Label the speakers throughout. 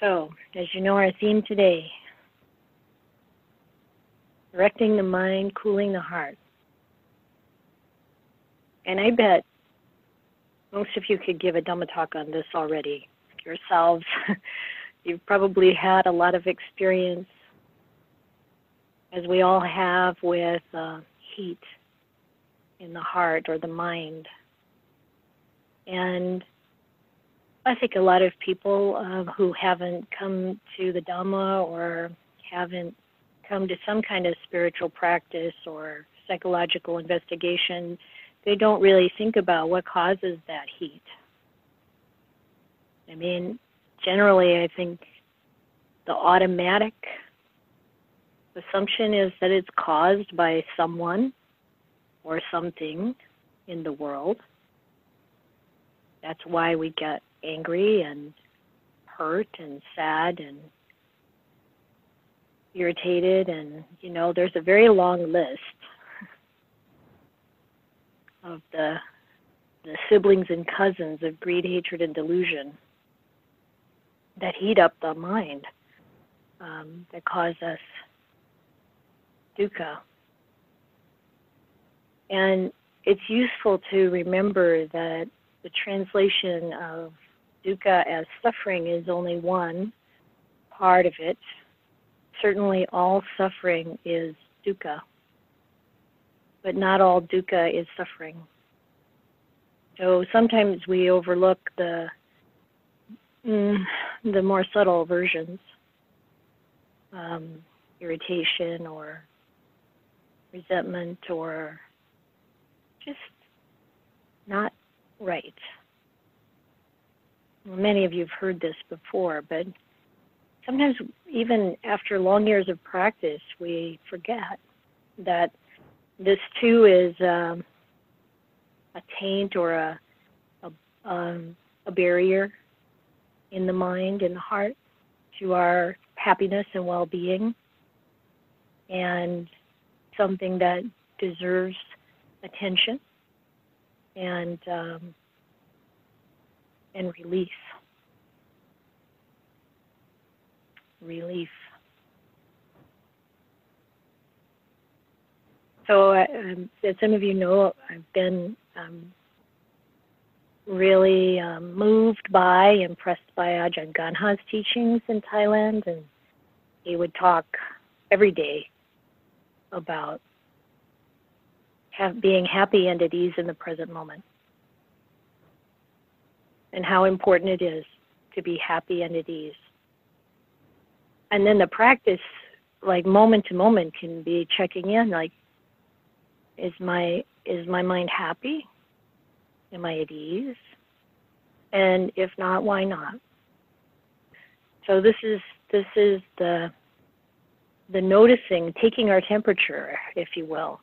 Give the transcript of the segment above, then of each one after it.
Speaker 1: So, as you know, our theme today directing the mind, cooling the heart. And I bet most of you could give a Dhamma talk on this already yourselves. You've probably had a lot of experience, as we all have, with uh, heat in the heart or the mind. And I think a lot of people uh, who haven't come to the Dhamma or haven't come to some kind of spiritual practice or psychological investigation, they don't really think about what causes that heat. I mean, generally, I think the automatic assumption is that it's caused by someone or something in the world. That's why we get angry and hurt and sad and irritated. And you know there's a very long list of the the siblings and cousins of greed hatred and delusion that heat up the mind um, that cause us dukkha. And it's useful to remember that the translation of dukkha as suffering is only one part of it certainly all suffering is dukkha, but not all dukkha is suffering. So sometimes we overlook the mm, the more subtle versions, um, irritation or resentment or just not right. Many of you have heard this before, but sometimes even after long years of practice, we forget that this too is um, a taint or a a, um, a barrier in the mind and the heart to our happiness and well-being, and something that deserves attention. And um, and release. relief. So, um, as some of you know, I've been um, really um, moved by, impressed by Ajahn Ganha's teachings in Thailand, and he would talk every day about have, being happy and at ease in the present moment, and how important it is to be happy and at ease. And then the practice like moment to moment can be checking in like is my is my mind happy? Am i at ease? And if not why not? So this is this is the the noticing taking our temperature if you will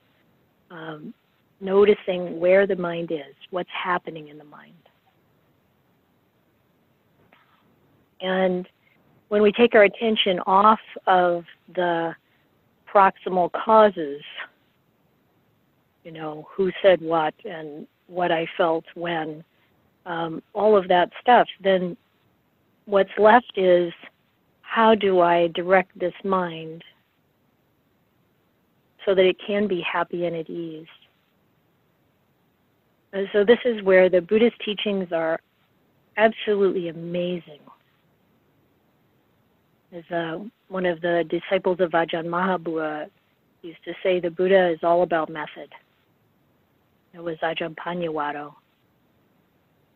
Speaker 1: um, noticing where the mind is what's happening in the mind and when we take our attention off of the proximal causes, you know, who said what and what I felt when, um, all of that stuff, then what's left is how do I direct this mind so that it can be happy and at ease? And so, this is where the Buddhist teachings are absolutely amazing as uh, one of the disciples of Ajahn Mahabua used to say, the Buddha is all about method. It was Ajahn Panyavaddho.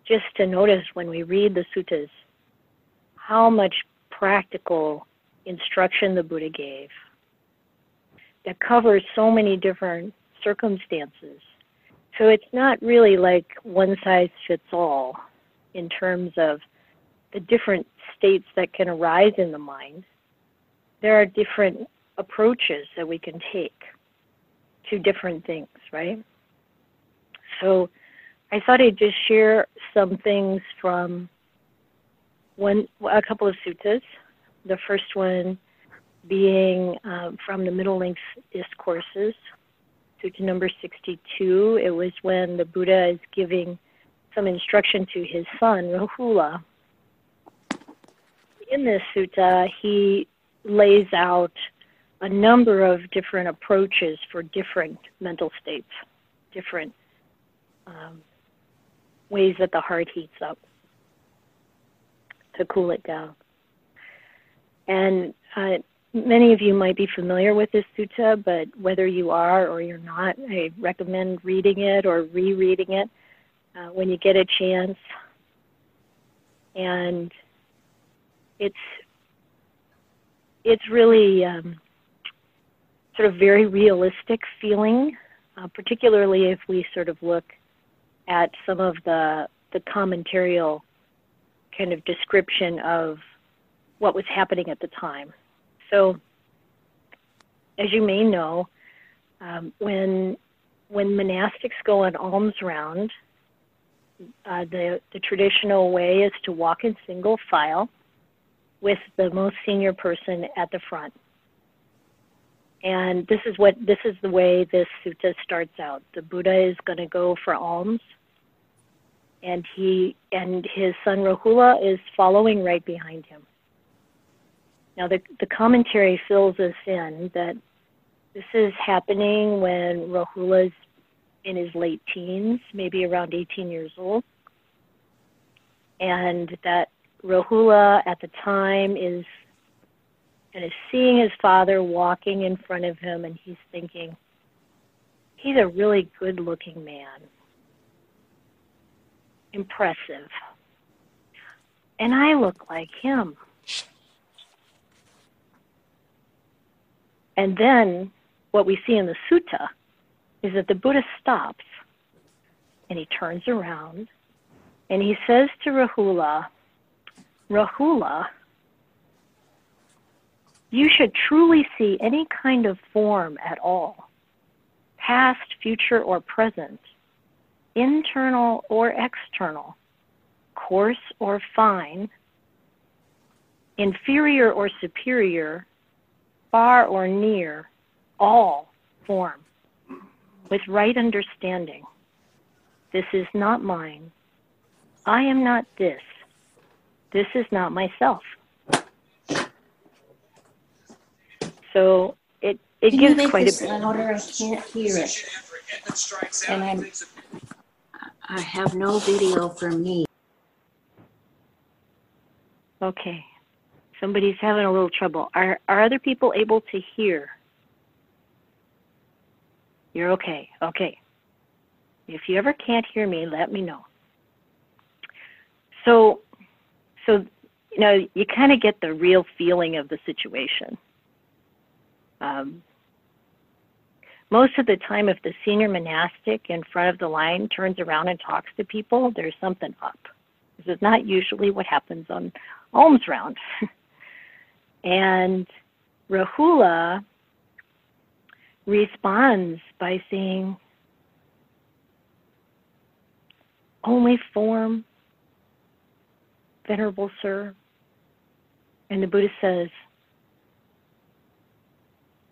Speaker 1: Just to notice when we read the suttas how much practical instruction the Buddha gave that covers so many different circumstances. So it's not really like one size fits all in terms of the different states that can arise in the mind, there are different approaches that we can take to different things, right? So I thought I'd just share some things from one a couple of suttas. The first one being um, from the Middle Length Discourses, sutta number 62. It was when the Buddha is giving some instruction to his son, Rahula, in this sutta, he lays out a number of different approaches for different mental states, different um, ways that the heart heats up to cool it down. And uh, many of you might be familiar with this sutta, but whether you are or you're not, I recommend reading it or rereading it uh, when you get a chance. And it's it's really um, sort of very realistic feeling, uh, particularly if we sort of look at some of the the commentarial kind of description of what was happening at the time. So, as you may know, um, when when monastics go on alms round, uh, the the traditional way is to walk in single file with the most senior person at the front. And this is what this is the way this sutta starts out. The Buddha is going to go for alms, and he and his son Rahula is following right behind him. Now, the, the commentary fills us in that this is happening when Rahula's in his late teens, maybe around 18 years old, and that Rahula at the time is and is seeing his father walking in front of him, and he's thinking, he's a really good-looking man, impressive, and I look like him. And then what we see in the sutta is that the Buddha stops and he turns around and he says to Rahula, Rahula, you should truly see any kind of form at all, past, future, or present, internal or external, coarse or fine, inferior or superior, far or near, all form, with right understanding. This is not mine. I am not this. This is not myself. So it it
Speaker 2: Can
Speaker 1: gives
Speaker 2: you make
Speaker 1: quite
Speaker 2: this
Speaker 1: a bit.
Speaker 2: louder? I can't hear it. And I'm, I have no video for me.
Speaker 1: Okay. Somebody's having a little trouble. Are are other people able to hear? You're okay. Okay. If you ever can't hear me, let me know. So so you know, you kind of get the real feeling of the situation. Um, most of the time, if the senior monastic in front of the line turns around and talks to people, there's something up. This is not usually what happens on alms round. and Rahula responds by saying, Only form, Venerable Sir. And the Buddha says,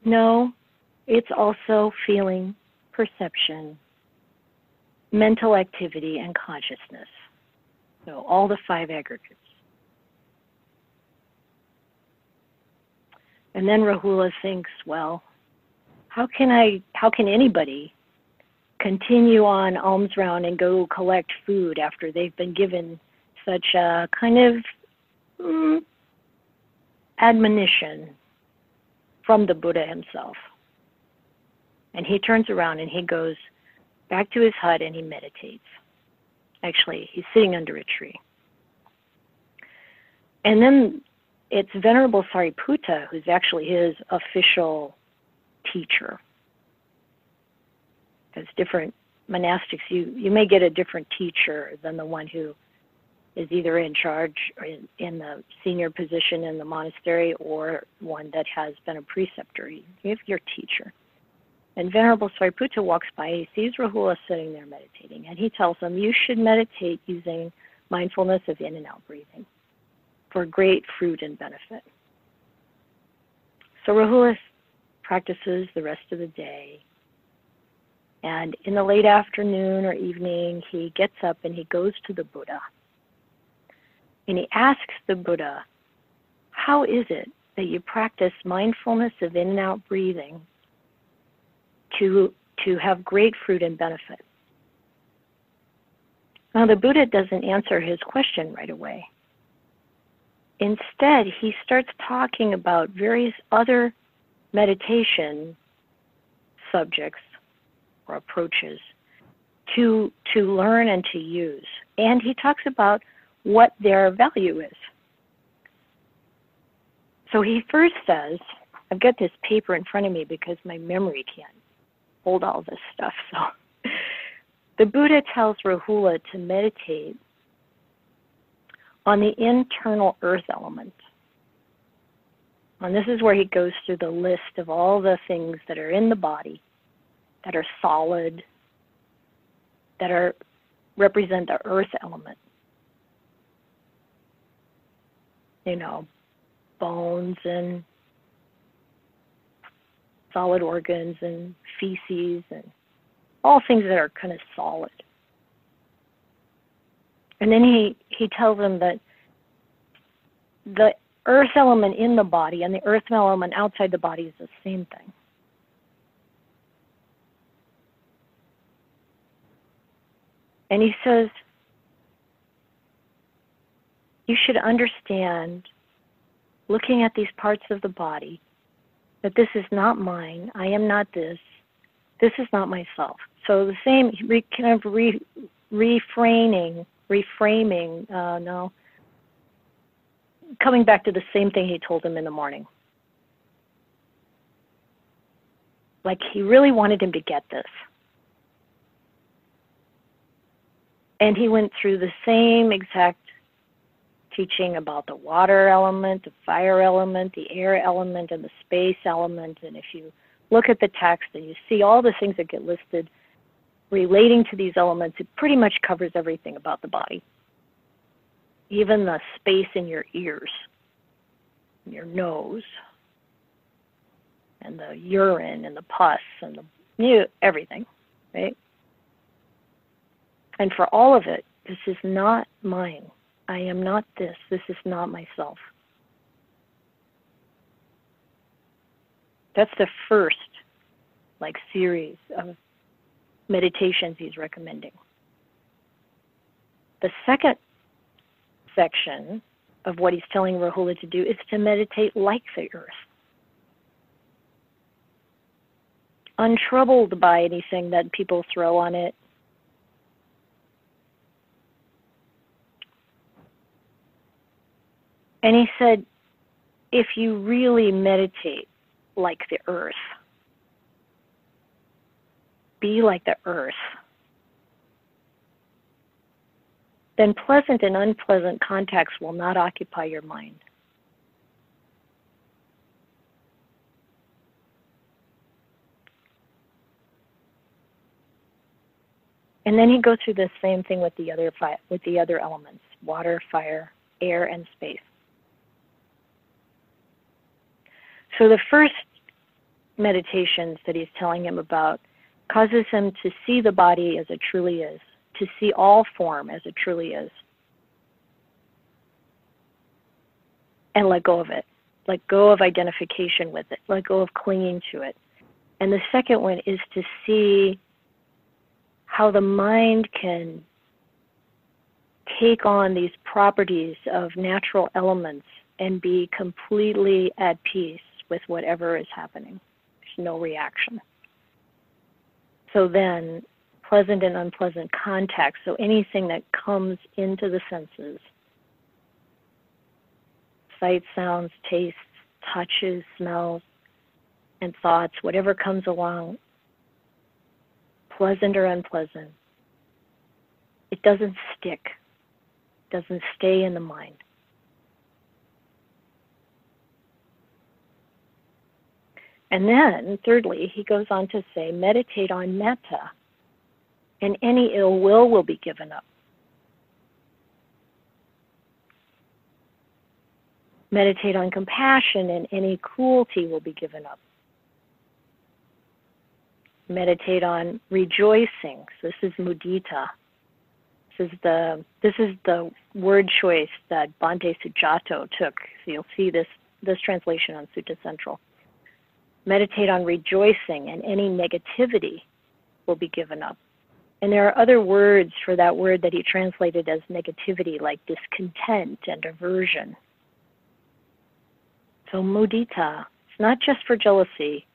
Speaker 1: No, it's also feeling, perception, mental activity, and consciousness. So all the five aggregates. And then Rahula thinks, well, how can I how can anybody continue on alms round and go collect food after they've been given such a kind of mm, admonition from the Buddha himself. And he turns around and he goes back to his hut and he meditates. Actually, he's sitting under a tree. And then it's Venerable Sariputta who's actually his official teacher. Because different monastics, you, you may get a different teacher than the one who is either in charge in, in the senior position in the monastery or one that has been a preceptor. You have your teacher. And Venerable Sariputta walks by, he sees Rahula sitting there meditating, and he tells him, You should meditate using mindfulness of in and out breathing for great fruit and benefit. So Rahula practices the rest of the day. And in the late afternoon or evening, he gets up and he goes to the Buddha. And he asks the Buddha, how is it that you practice mindfulness of in and out breathing to, to have great fruit and benefit? Now, the Buddha doesn't answer his question right away. Instead, he starts talking about various other meditation subjects or approaches to, to learn and to use. And he talks about what their value is. So he first says, I've got this paper in front of me because my memory can't hold all this stuff. So the Buddha tells Rahula to meditate on the internal earth element. And this is where he goes through the list of all the things that are in the body that are solid, that are represent the earth element. You know, bones and solid organs and feces and all things that are kind of solid. And then he, he tells them that the earth element in the body and the earth element outside the body is the same thing. And he says, you should understand, looking at these parts of the body, that this is not mine. I am not this. This is not myself. So the same, kind of re, refraining, reframing, uh, no, coming back to the same thing he told him in the morning. Like he really wanted him to get this. And he went through the same exact teaching about the water element, the fire element, the air element, and the space element. And if you look at the text and you see all the things that get listed relating to these elements, it pretty much covers everything about the body. Even the space in your ears, your nose, and the urine and the pus and the you know, everything, right? And for all of it, this is not mine. I am not this. This is not myself. That's the first like series of meditations he's recommending. The second section of what he's telling Rahula to do is to meditate like the earth. Untroubled by anything that people throw on it, And he said, if you really meditate like the earth, be like the earth, then pleasant and unpleasant contacts will not occupy your mind. And then he goes through the same thing with the other fi- with the other elements: water, fire, air, and space. So the first meditations that he's telling him about causes him to see the body as it truly is, to see all form as it truly is, and let go of it. Let go of identification with it. Let go of clinging to it. And the second one is to see how the mind can take on these properties of natural elements and be completely at peace with whatever is happening. There's no reaction. So then, pleasant and unpleasant contact, so anything that comes into the senses sight, sounds, tastes, touches, smells, and thoughts, whatever comes along, pleasant or unpleasant, it doesn't stick, doesn't stay in the mind. And then, thirdly, he goes on to say, meditate on metta, and any ill will will be given up. Meditate on compassion, and any cruelty will be given up. Meditate on rejoicing. So this is mudita. This is the this is the word choice that Bhante Sujato took. So you'll see this this translation on Sutta Central. Meditate on rejoicing, and any negativity will be given up. And there are other words for that word that he translated as negativity, like discontent and aversion. So mudita, it's not just for jealousy.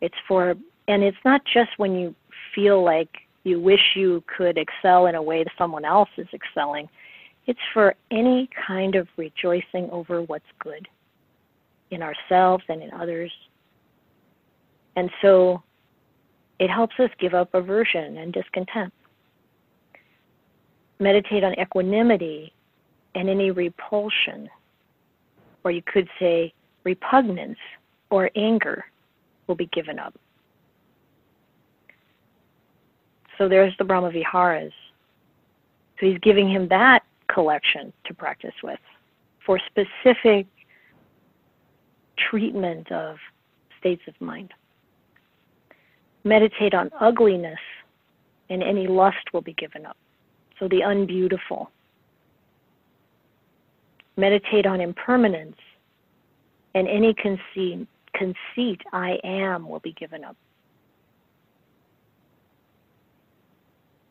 Speaker 1: It's for, and it's not just when you feel like you wish you could excel in a way that someone else is excelling. It's for any kind of rejoicing over what's good in ourselves and in others. And so it helps us give up aversion and discontent. Meditate on equanimity and any repulsion, or you could say repugnance or anger, will be given up. So there's the Brahma Viharas. So he's giving him that collection to practice with for specific treatment of states of mind. Meditate on ugliness, and any lust will be given up. So the unbeautiful. Meditate on impermanence, and any conceit, conceit I am will be given up.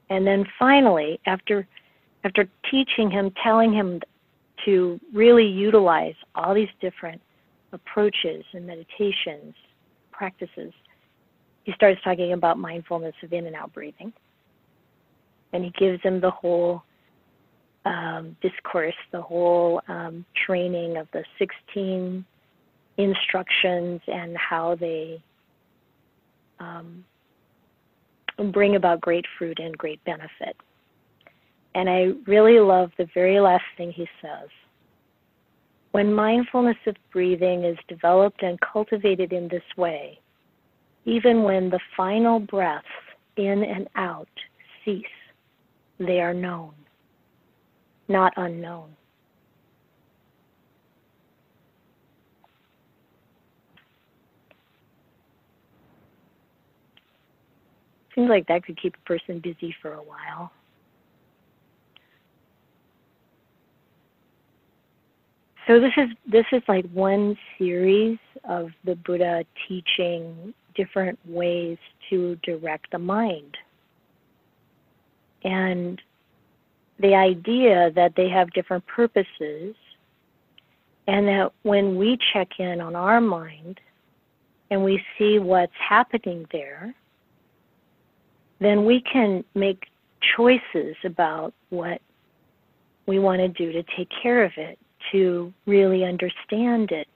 Speaker 1: And then finally, after after teaching him, telling him to really utilize all these different approaches and meditations, practices, he starts talking about mindfulness of in and out breathing. And he gives him the whole um, discourse, the whole um, training of the 16 instructions and how they um, bring about great fruit and great benefit. And I really love the very last thing he says. When mindfulness of breathing is developed and cultivated in this way, even when the final breaths in and out cease, they are known, not unknown. Seems like that could keep a person busy for a while. So this is this is like one series of the Buddha teaching different ways to direct the mind. And the idea that they have different purposes and that when we check in on our mind and we see what's happening there, then we can make choices about what we want to do to take care of it, to really understand it.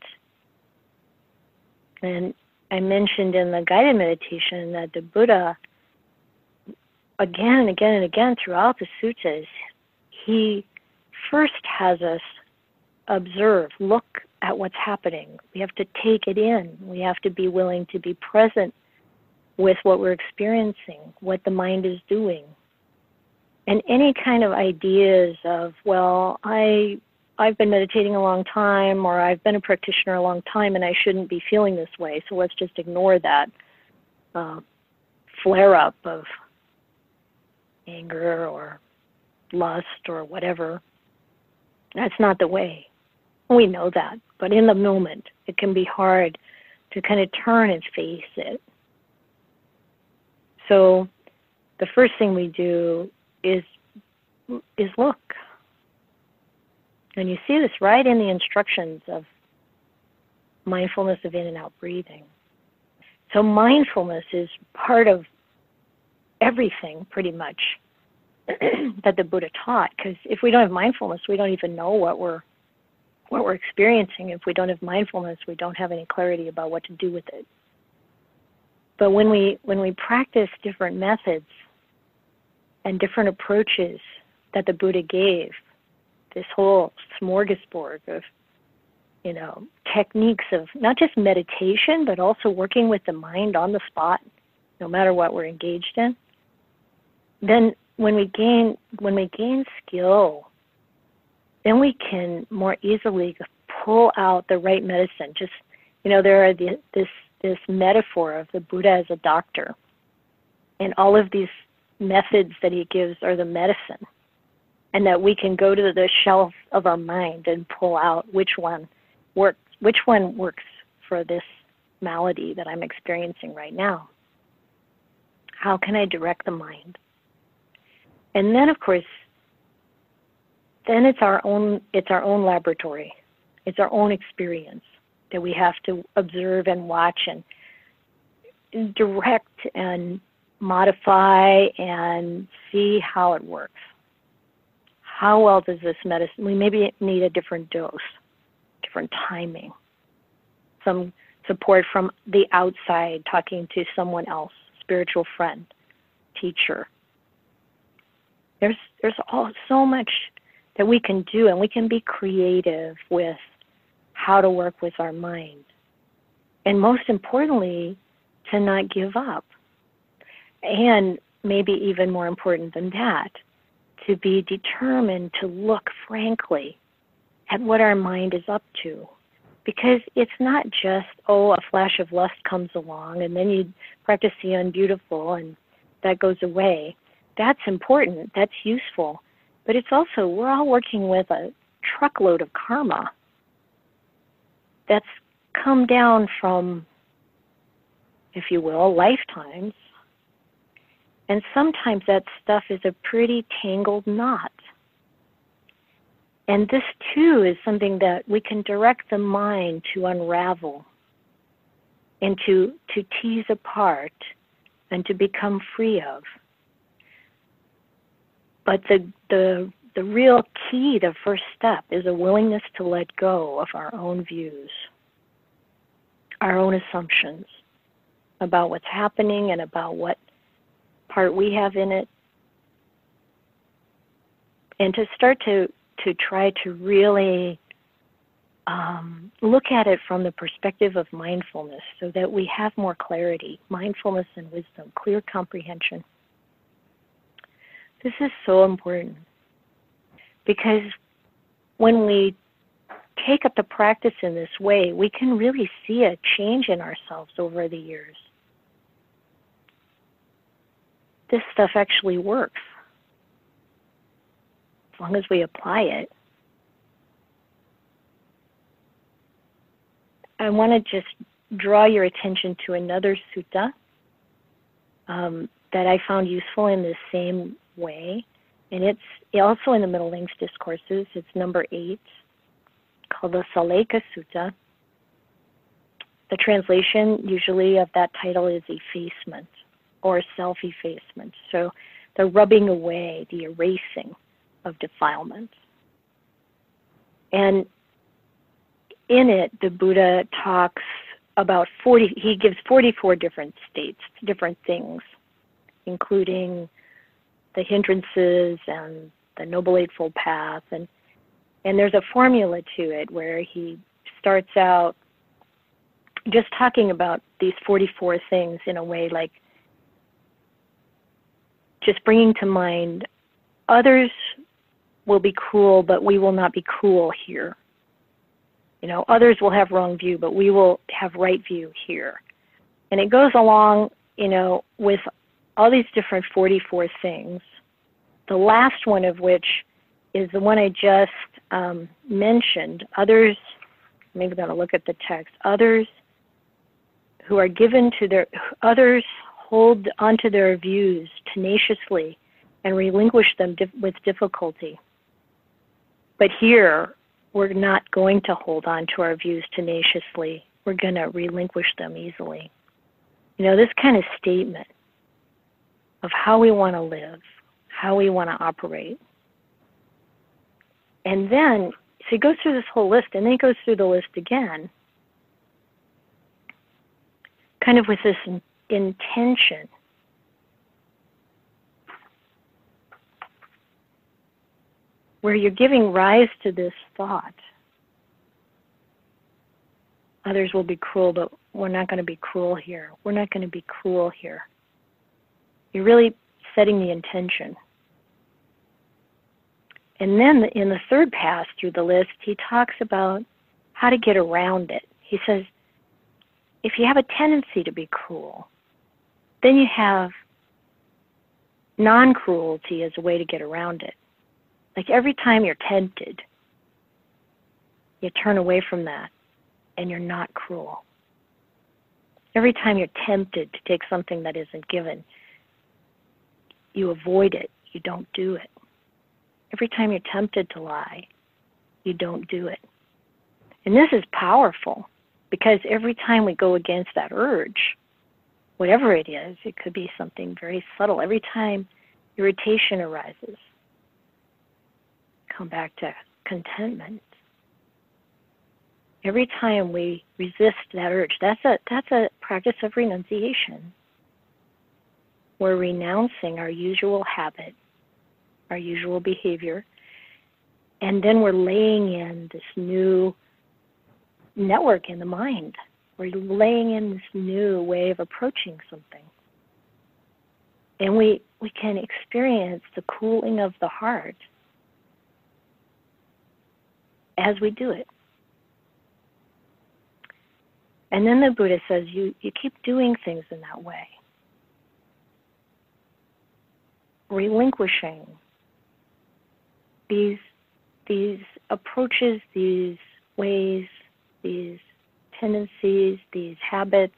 Speaker 1: And I mentioned in the guided meditation that the Buddha, again and again and again throughout the suttas, he first has us observe, look at what's happening. We have to take it in. We have to be willing to be present with what we're experiencing, what the mind is doing. And any kind of ideas of, well, I I've been meditating a long time or I've been a practitioner a long time and I shouldn't be feeling this way, so let's just ignore that uh, flare up of anger or lust or whatever. That's not the way. We know that, but in the moment, it can be hard to kind of turn and face it. So the first thing we do is is look. And you see this right in the instructions of mindfulness of in and out breathing. So mindfulness is part of everything pretty much that the Buddha taught because if we don't have mindfulness, we don't even know what we're what we're experiencing. If we don't have mindfulness, we don't have any clarity about what to do with it. But when we when we practice different methods and different approaches that the Buddha gave, this whole smorgasbord of you know techniques of not just meditation but also working with the mind on the spot no matter what we're engaged in. Then when we gain when we gain skill then we can more easily pull out the right medicine. Just you know there are the, this this metaphor of the Buddha as a doctor. And all of these methods that he gives are the medicine, and that we can go to the shelf of our mind and pull out which one works, which one works for this malady that I'm experiencing right now. How can I direct the mind? And then, of course, then it's our own it's our own laboratory. It's our own experience that we have to observe and watch and direct and modify and see how it works. How well does this medicine? We maybe need a different dose, different timing, some support from the outside, talking to someone else, spiritual friend, teacher. There's there's all so much that we can do, and we can be creative with how to work with our mind. And most importantly, to not give up. And maybe even more important than that, to be determined to look frankly at what our mind is up to. Because it's not just, oh, a flash of lust comes along and then you practice the unbeautiful and that goes away. That's important, that's useful. But it's also, we're all working with a truckload of karma that's come down from, if you will, lifetimes. And sometimes that stuff is a pretty tangled knot. And this too is something that we can direct the mind to unravel and to, to tease apart and to become free of. But the, the the real key, the first step, is a willingness to let go of our own views, our own assumptions about what's happening and about what part we have in it. And to start to, to try to really um, look at it from the perspective of mindfulness so that we have more clarity, mindfulness and wisdom, clear comprehension. This is so important. Because when we take up the practice in this way, we can really see a change in ourselves over the years. This stuff actually works as long as we apply it. I want to just draw your attention to another sutta um, that I found useful in the same way and it's also in the Middle Length Discourses. It's number eight, called the Sallekha Sutta. The translation usually of that title is effacement or self effacement. So the rubbing away, the erasing of defilement. And in it, the Buddha talks about 40, he gives 44 different states, different things, including the hindrances and the Noble Eightfold Path, and and there's a formula to it where he starts out just talking about these 44 things in a way like just bringing to mind others will be cruel, but we will not be cruel here. You know, others will have wrong view, but we will have right view here. And it goes along, you know, with all these different 44 things. The last one of which is the one I just um, mentioned. Others, maybe I'm going to look at the text. Others who are given to their, others hold onto their views tenaciously and relinquish them dif- with difficulty. But here, we're not going to hold on to our views tenaciously. We're going to relinquish them easily. You know, this kind of statement of how we want to live, how we want to operate. And then, so he goes through this whole list, and then he goes through the list again, kind of with this intention. Where you're giving rise to this thought. Others will be cruel, but we're not going to be cruel here. We're not going to be cruel here. You're really setting the intention. And then in the third pass through the list, he talks about how to get around it. He says, if you have a tendency to be cruel, then you have non cruelty as a way to get around it. Like every time you're tempted, you turn away from that and you're not cruel. Every time you're tempted to take something that isn't given, you avoid it, you don't do it. Every time you're tempted to lie, you don't do it. And this is powerful because every time we go against that urge, whatever it is, it could be something very subtle. Every time irritation arises, come back to contentment. Every time we resist that urge, that's a that's a practice of renunciation. We're renouncing our usual habit, our usual behavior, and then we're laying in this new network in the mind. We're laying in this new way of approaching something. And we, we can experience the cooling of the heart as we do it. And then the Buddha says you, you keep doing things in that way. Relinquishing these these approaches, these ways, these tendencies, these habits.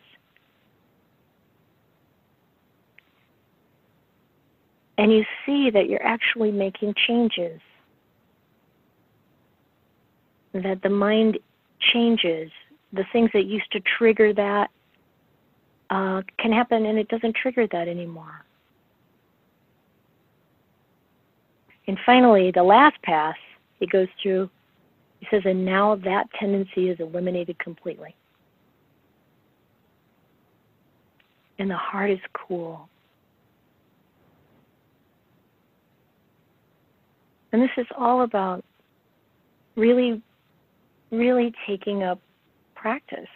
Speaker 1: And you see that you're actually making changes. That the mind changes. The things that used to trigger that uh, can happen and it doesn't trigger that anymore. And finally, the last pass, it goes through he says, and now that tendency is eliminated completely. And the heart is cool. And this is all about really, really taking up practice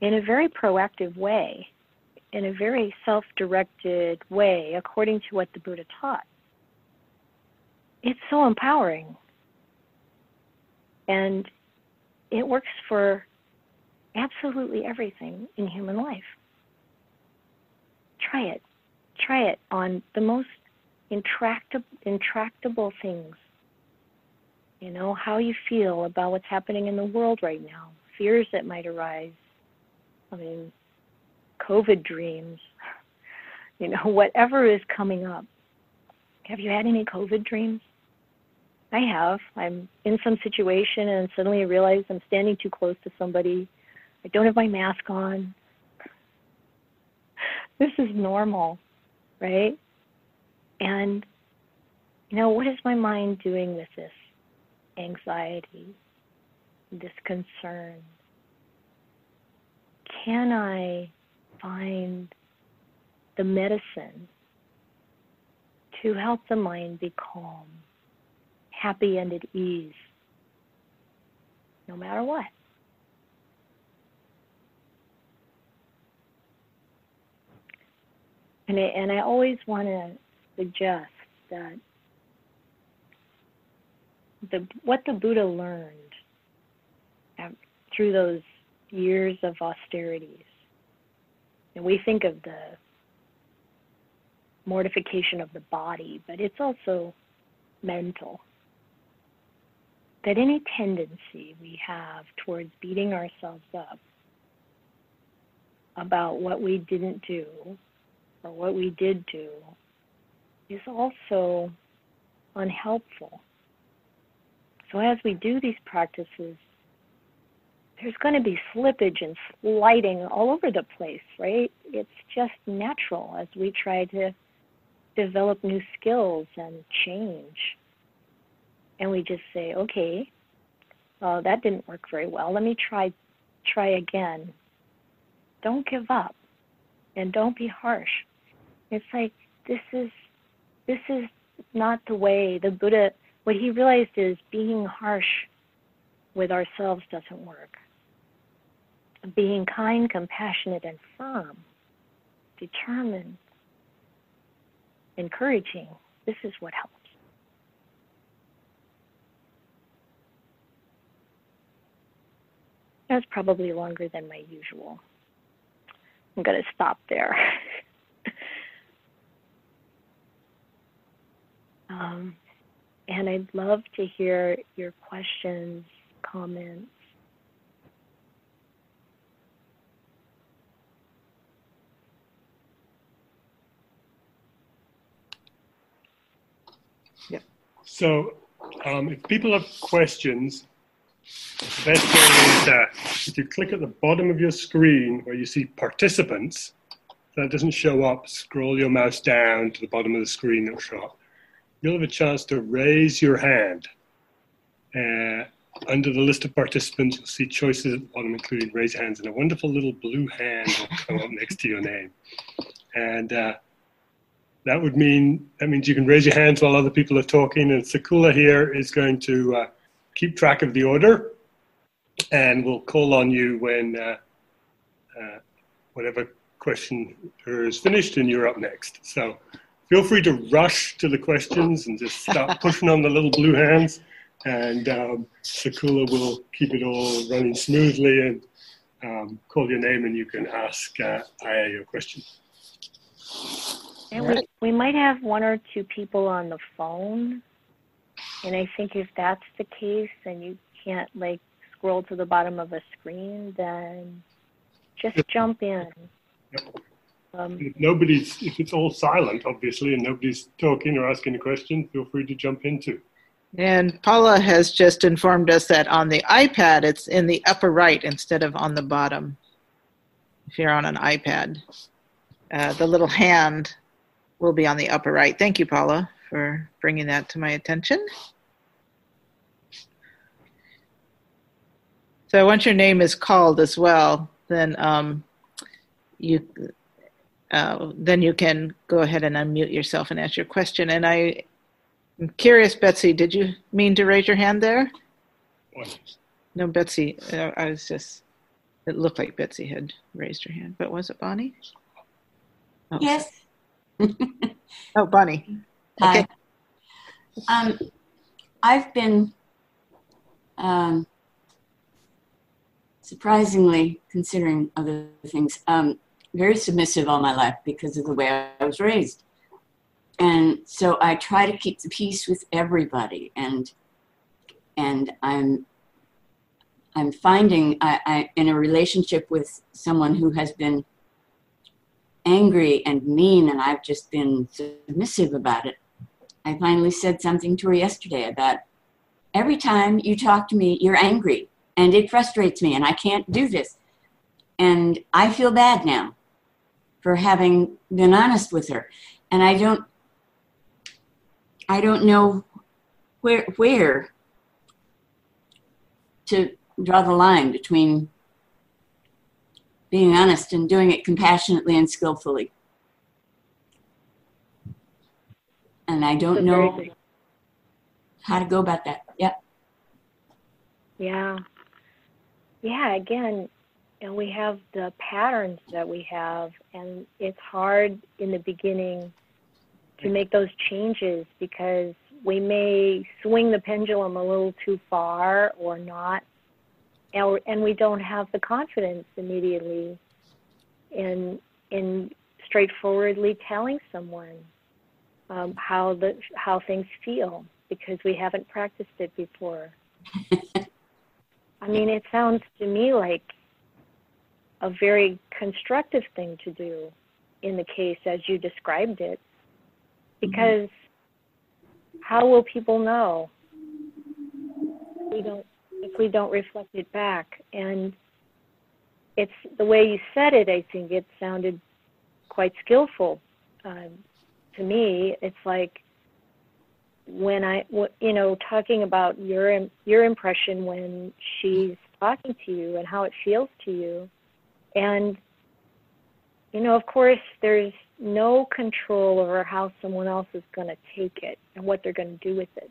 Speaker 1: in a very proactive way, in a very self directed way, according to what the Buddha taught. It's so empowering. And it works for absolutely everything in human life. Try it. Try it on the most intractable, intractable things. You know, how you feel about what's happening in the world right now, fears that might arise. I mean, COVID dreams, you know, whatever is coming up. Have you had any COVID dreams? I have. I'm in some situation and suddenly I realize I'm standing too close to somebody. I don't have my mask on. This is normal, right? And, you know, what is my mind doing with this anxiety, this concern? Can I find the medicine to help the mind be calm? Happy and at ease, no matter what. And I, and I always want to suggest that the what the Buddha learned um, through those years of austerities, and we think of the mortification of the body, but it's also mental that any tendency we have towards beating ourselves up about what we didn't do or what we did do is also unhelpful. So, as we do these practices, there's going to be slippage and sliding all over the place, right? It's just natural as we try to develop new skills and change and we just say, okay, uh, that didn't work very well. Let me try try again. Don't give up, and don't be harsh. It's like this is this is not the way the Buddha. What he realized is being harsh with ourselves doesn't work. Being kind, compassionate, and firm, determined, encouraging. This is what helps. That's probably longer than my usual. I'm going to stop there. Um, and I'd love to hear your questions, comments. Yeah.
Speaker 3: So um, if people have questions, the best is uh, if you click at the bottom of your screen where you see participants, that doesn't show up, scroll your mouse down to the bottom of the screen, it'll show up. You'll have a chance to raise your hand. Uh, under the list of participants, you'll see choices at the bottom, including raise hands, and a wonderful little blue hand will come up next to your name. And uh, that would mean that means you can raise your hands while other people are talking. And Sakula here is going to uh, keep track of the order, and we'll call on you when uh, uh, whatever question is finished, and you're up next. So feel free to rush to the questions and just start pushing on the little blue hands, and um, Sakula will keep it all running smoothly and um, call your name, and you can ask uh, Ayya your question.
Speaker 1: And we, we might have one or two people on the phone. And I think if that's the case and you can't like scroll to the bottom of a screen, then just jump in.
Speaker 3: Um, if nobody's, if it's all silent, obviously, and nobody's talking or asking a question, feel free to jump into.
Speaker 4: And Paula has just informed us that on the iPad, it's in the upper right instead of on the bottom. If you're on an iPad, uh, the little hand will be on the upper right. Thank you, Paula, for bringing that to my attention. So once your name is called as well, then um, you uh, then you can go ahead and unmute yourself and ask your question. And I am curious, Betsy, did you mean to raise your hand there?
Speaker 3: What?
Speaker 4: No, Betsy. Uh, I was just. It looked like Betsy had raised her hand, but was it Bonnie?
Speaker 2: Oh. Yes.
Speaker 4: oh, Bonnie.
Speaker 2: Okay. Um, I've been um, surprisingly, considering other things, um, very submissive all my life because of the way I was raised. And so I try to keep the peace with everybody, and and I'm I'm finding I, I in a relationship with someone who has been angry and mean, and I've just been submissive about it. I finally said something to her yesterday about every time you talk to me, you're angry, and it frustrates me, and I can't do this. And I feel bad now for having been honest with her. And I don't I don't know where where to draw the line between being honest and doing it compassionately and skillfully. And I don't know how to go about that. Yep.
Speaker 1: Yeah. Yeah, again, and we have the patterns that we have, and it's hard in the beginning to make those changes because we may swing the pendulum a little too far or not and, and we don't have the confidence immediately in in straightforwardly telling someone um, how the how things feel because we haven't practiced it before. I mean, it sounds to me like a very constructive thing to do in the case as you described it, because mm-hmm. how will people know? We don't if we don't reflect it back. And it's the way you said it, I think it sounded quite skillful um, to me. It's like when I, you know, talking about your your impression when she's talking to you and how it feels to you, and you know, of course, there's no control over how someone else is going to take it and what they're going to do with it.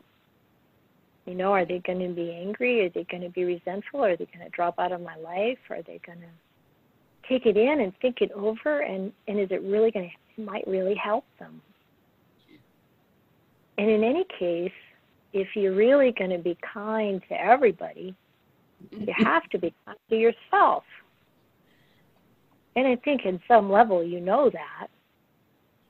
Speaker 1: You know, are they going to be angry? Are they going to be resentful? Are they going to drop out of my life? Are they going to take it in and think it over? And, and is it really going to, might really help them. And in any case, if you're really going to be kind to everybody, you have to be kind to yourself. And I think in some level you know that.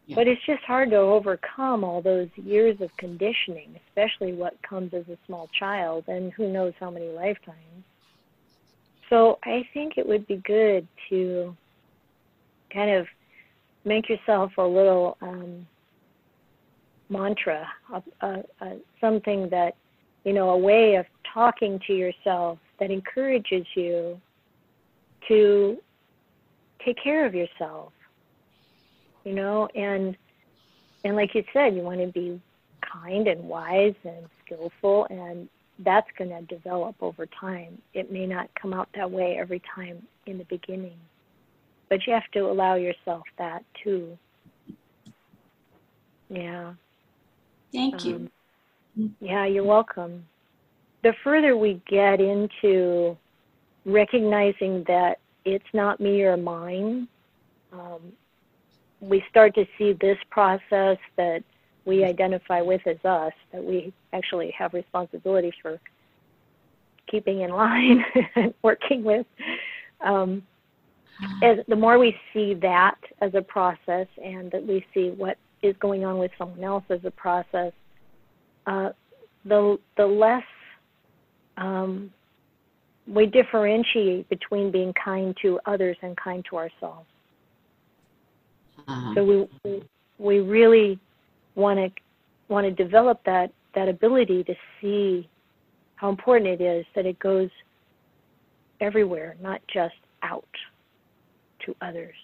Speaker 2: Yeah.
Speaker 1: But it's just hard to overcome all those years of conditioning, especially what comes as a small child and who knows how many lifetimes. So I think it would be good to kind of make yourself a little um, mantra, a, a, a, something that, you know, a way of talking to yourself that encourages you to take care of yourself, you know, and and like you said, you want to be kind and wise and skillful, and that's going to develop over time. It may not come out that way every time in the beginning, but you have to allow yourself that too. Yeah.
Speaker 2: Thank you.
Speaker 1: Um, yeah, you're welcome. The further we get into recognizing that it's not me or mine, um, we start to see this process that we identify with as us, that we actually have responsibility for keeping in line and working with. Um, as the more we see that as a process and that we see what is going on with someone else as a process, uh, the the less um, we differentiate between being kind to others and kind to ourselves.
Speaker 2: Uh-huh.
Speaker 1: So we we really want to want to develop that that ability to see how important it is that it goes everywhere, not just out to others.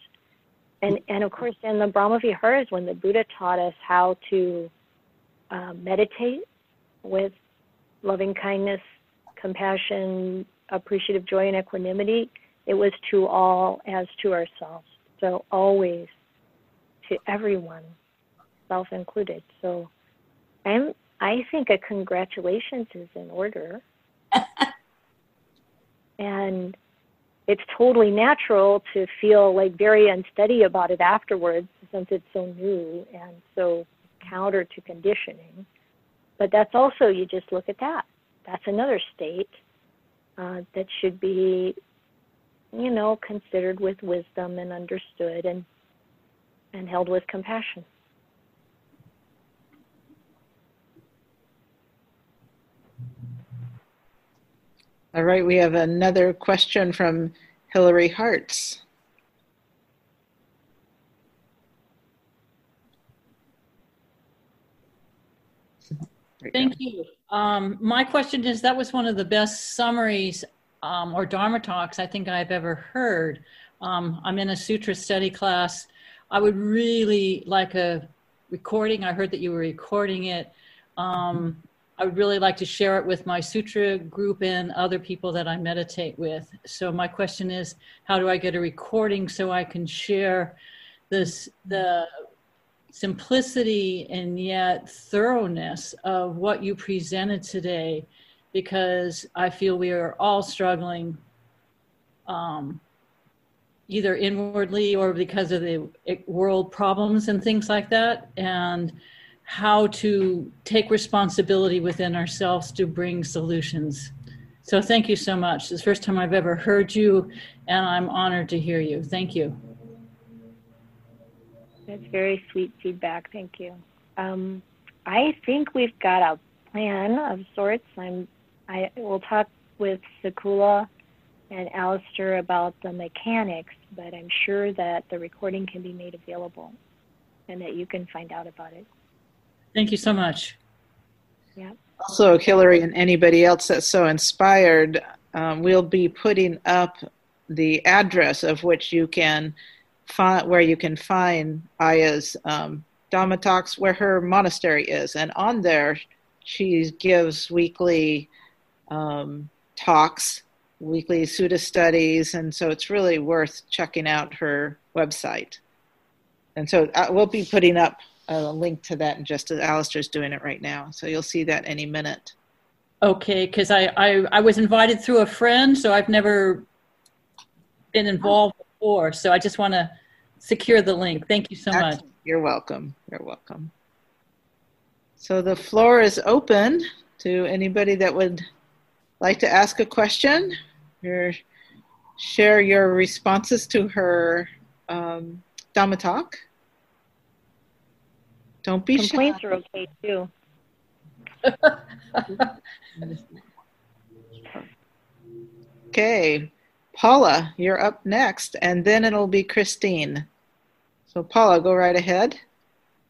Speaker 1: And and of course, in the Brahma Viharas, when the Buddha taught us how to uh, meditate with loving kindness, compassion, appreciative joy, and equanimity, it was to all as to ourselves. So always to everyone, self included. So I'm I think a congratulations is in order. and it's totally natural to feel like very unsteady about it afterwards since it's so new and so counter to conditioning. But that's also, you just look at that. That's another state uh, that should be, you know, considered with wisdom and understood and and held with compassion.
Speaker 4: All right, we have another question from Hillary Hartz.
Speaker 5: Thank you. Um, my question is that was one of the best summaries um, or Dharma talks I think I've ever heard. Um, I'm in a sutra study class. I would really like a recording. I heard that you were recording it. Um, I would really like to share it with my sutra group and other people that I meditate with. So my question is, how do I get a recording so I can share this the simplicity and yet thoroughness of what you presented today? Because I feel we are all struggling, um, either inwardly or because of the world problems and things like that, and how to take responsibility within ourselves to bring solutions. So thank you so much. It's the first time I've ever heard you, and I'm honored to hear you. Thank you.
Speaker 1: That's very sweet feedback. Thank you. Um, I think we've got a plan of sorts. I'm. I will talk with Sakula and Alistair about the mechanics, but I'm sure that the recording can be made available, and that you can find out about it.
Speaker 5: Thank you so much.
Speaker 1: Yeah.
Speaker 4: Also, Hillary and anybody else that's so inspired, um, we'll be putting up the address of which you can find where you can find Ayya's um, Dhamma talks, where her monastery is, and on there she gives weekly um, talks, weekly Sutta studies, and so it's really worth checking out her website. And so uh, we'll be putting up a link to that in just as Alistair's doing it right now. So you'll see that any minute.
Speaker 5: Okay, because I, I, I was invited through a friend, so I've never been involved before. So I just want to secure the link. Thank you so
Speaker 4: Excellent.
Speaker 5: much.
Speaker 4: You're welcome. You're welcome. So the floor is open to anybody that would like to ask a question or share your responses to her um, Dhamma talk. Don't be shy.
Speaker 1: Complaints are okay too.
Speaker 4: Okay, Paula, you're up next, and then it'll be Christine. So Paula, go right ahead.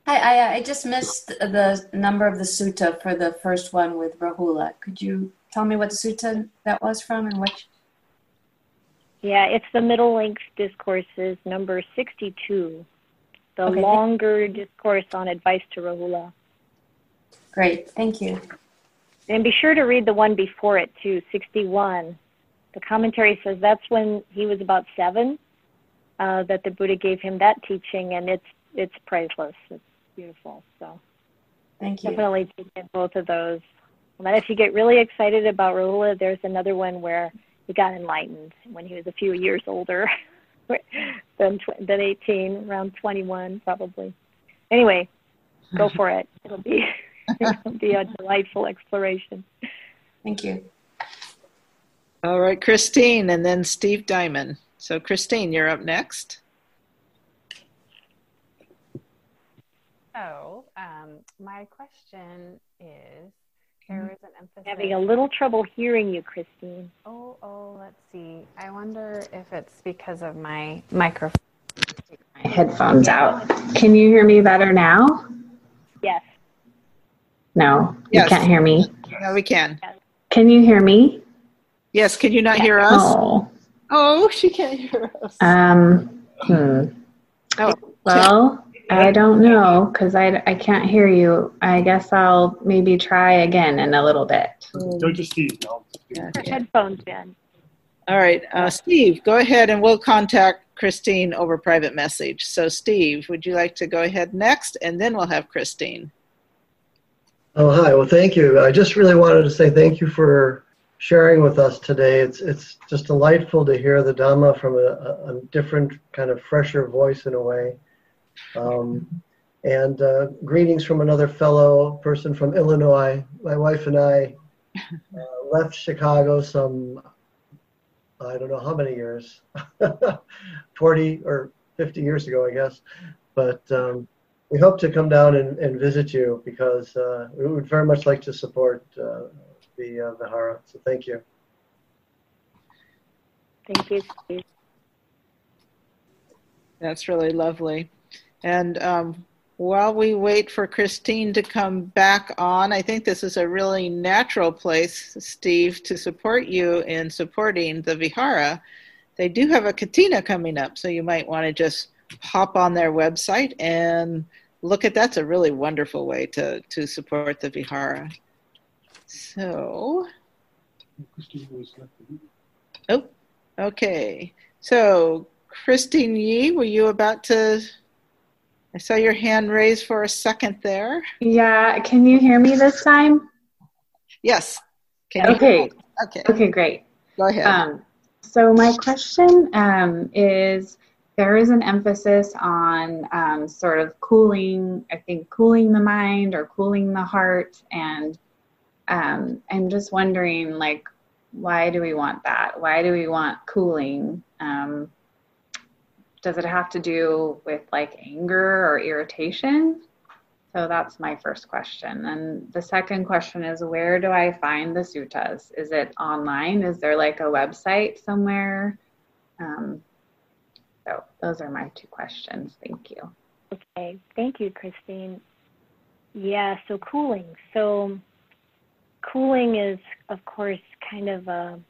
Speaker 6: Hi, I, uh, I just missed the number of the sutta for the first one with Rahula. Could you tell me what sutta that was from and which?
Speaker 1: Yeah, it's the middle length discourses, number 62, the
Speaker 6: Okay.
Speaker 1: longer discourse on advice to Rahula.
Speaker 6: Great, thank you.
Speaker 1: And be sure to read the one before it too, 61. The commentary says that's when he was about seven uh, that the Buddha gave him that teaching, and it's it's priceless. It's beautiful. So
Speaker 6: Thank you.
Speaker 1: definitely take in both of those. And then if you get really excited about Rahula, there's another one where he got enlightened when he was a few years older than tw- than 18, around 21 probably. Anyway, go for it. It'll be it'll be a delightful exploration.
Speaker 6: Thank you.
Speaker 4: All right, Christine, and then Steve Diamond. So Christine, you're up next.
Speaker 7: So, um, my question is there is an emphasis.
Speaker 1: Having a little trouble hearing you, Christine.
Speaker 7: Oh, oh, let's see. I wonder if it's because of my microphone. My headphones out. Can you hear me better now?
Speaker 1: Yes.
Speaker 7: No,
Speaker 4: Yes.
Speaker 7: you can't hear me.
Speaker 4: No, we can.
Speaker 7: Can you hear me?
Speaker 4: Yes, can you not hear us?
Speaker 7: Oh,
Speaker 4: Oh, she can't hear us.
Speaker 7: um, hmm.
Speaker 4: Oh,
Speaker 7: Well, I don't know because I, I can't hear you. I guess I'll maybe try again in a little bit.
Speaker 3: Go to Steve now.
Speaker 4: yeah.
Speaker 1: Headphones in.
Speaker 4: All right, uh, Steve, go ahead and we'll contact Christine over private message. So, Steve, would you like to go ahead next, and then we'll have Christine.
Speaker 8: Oh, hi. Well, thank you. I just really wanted to say thank you for sharing with us today. It's it's just delightful to hear the Dhamma from a, a, a different kind of fresher voice in a way. Um, and uh, greetings from another fellow person from Illinois. My wife and I uh, left Chicago some, I don't know how many years, 40 or 50 years ago, I guess. But um, we hope to come down and, and visit you because uh, we would very much like to support uh, the uh, Vihara. So thank you.
Speaker 1: Thank you,
Speaker 4: That's really lovely. And um, while we wait for Christine to come back on, I think this is a really natural place, Steve, to support you in supporting the Vihara. They do have a Kathina coming up, so you might want to just hop on their website and look at that's a really wonderful way to, to support the Vihara. So, oh, okay. So, Christine Yee, were you about to? I saw your hand raised for a second there.
Speaker 7: Yeah, can you hear me this time?
Speaker 4: Yes. Can you?
Speaker 7: Okay,
Speaker 4: Okay.
Speaker 7: okay, great.
Speaker 4: Go ahead.
Speaker 7: Um, so my question um, is, there is an emphasis on um, sort of cooling, I think, cooling the mind or cooling the heart, and um, I'm just wondering, like, why do we want that? Why do we want cooling? Um, does it have to do with like anger or irritation? So that's my first question. And the second question is where do I find the suttas? Is it online? Is there like a website somewhere? Um, so those are my two questions. Thank you.
Speaker 1: Okay, thank you, Christine. Yeah, so cooling. So cooling is, of course, kind of a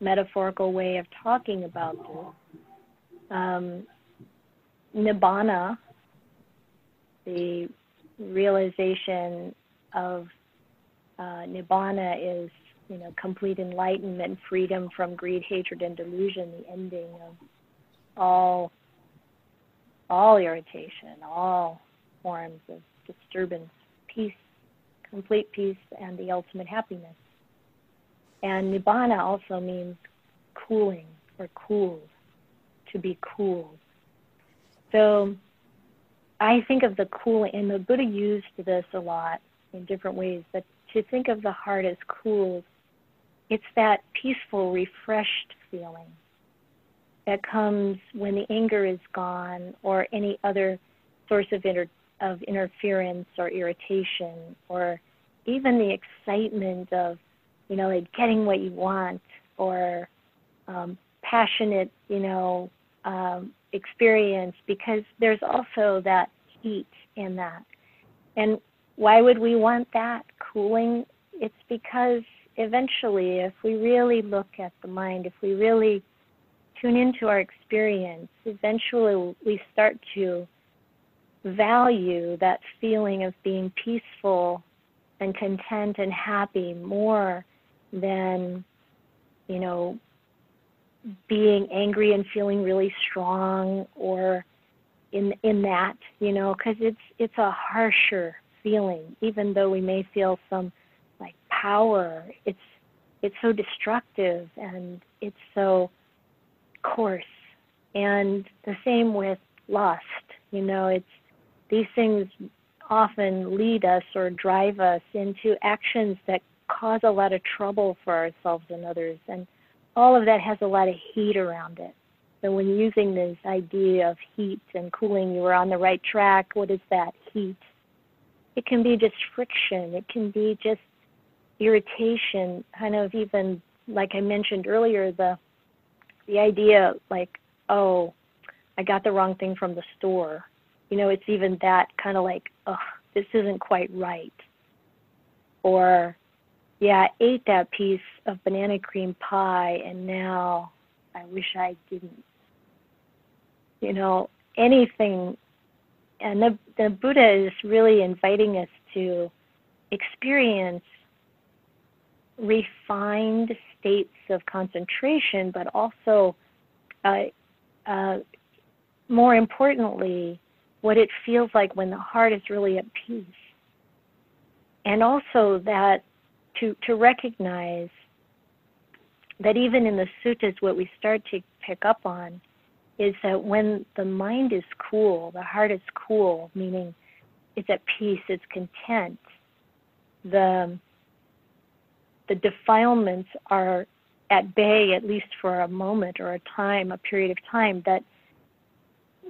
Speaker 1: metaphorical way of talking about this. Um, nibbana, the realization of uh, nibbana is, you know, complete enlightenment, freedom from greed, hatred, and delusion, the ending of all all irritation, all forms of disturbance, peace, complete peace, and the ultimate happiness. And nibbana also means cooling or cooled, to be cooled. So I think of the cool, and the Buddha used this a lot in different ways, but to think of the heart as cooled, it's that peaceful, refreshed feeling that comes when the anger is gone or any other source of inter- of interference or irritation or even the excitement of, you know, like getting what you want or um, passionate, you know, um, experience because there's also that heat in that. And why would we want that cooling? It's because eventually, if we really look at the mind, if we really tune into our experience, eventually we start to value that feeling of being peaceful and content and happy more than, you know, being angry and feeling really strong or in in that, you know, because it's it's a harsher feeling, even though we may feel some like power. It's it's so destructive and it's so coarse. And the same with lust. You know, it's these things often lead us or drive us into actions that cause a lot of trouble for ourselves and others. And all of that has a lot of heat around it. So when using this idea of heat and cooling, you were on the right track. What is that heat? It can be just friction. It can be just irritation, kind of even like I mentioned earlier, the the idea like, oh, I got the wrong thing from the store. You know, it's even that kind of like, oh, this isn't quite right. Or, yeah, I ate that piece of banana cream pie and now I wish I didn't. You know, anything. And the, the Buddha is really inviting us to experience refined states of concentration, but also, uh, uh, more importantly, what it feels like when the heart is really at peace. And also that to, to recognize that even in the suttas, what we start to pick up on is that when the mind is cool, the heart is cool, meaning it's at peace, it's content, the the defilements are at bay at least for a moment or a time, a period of time, that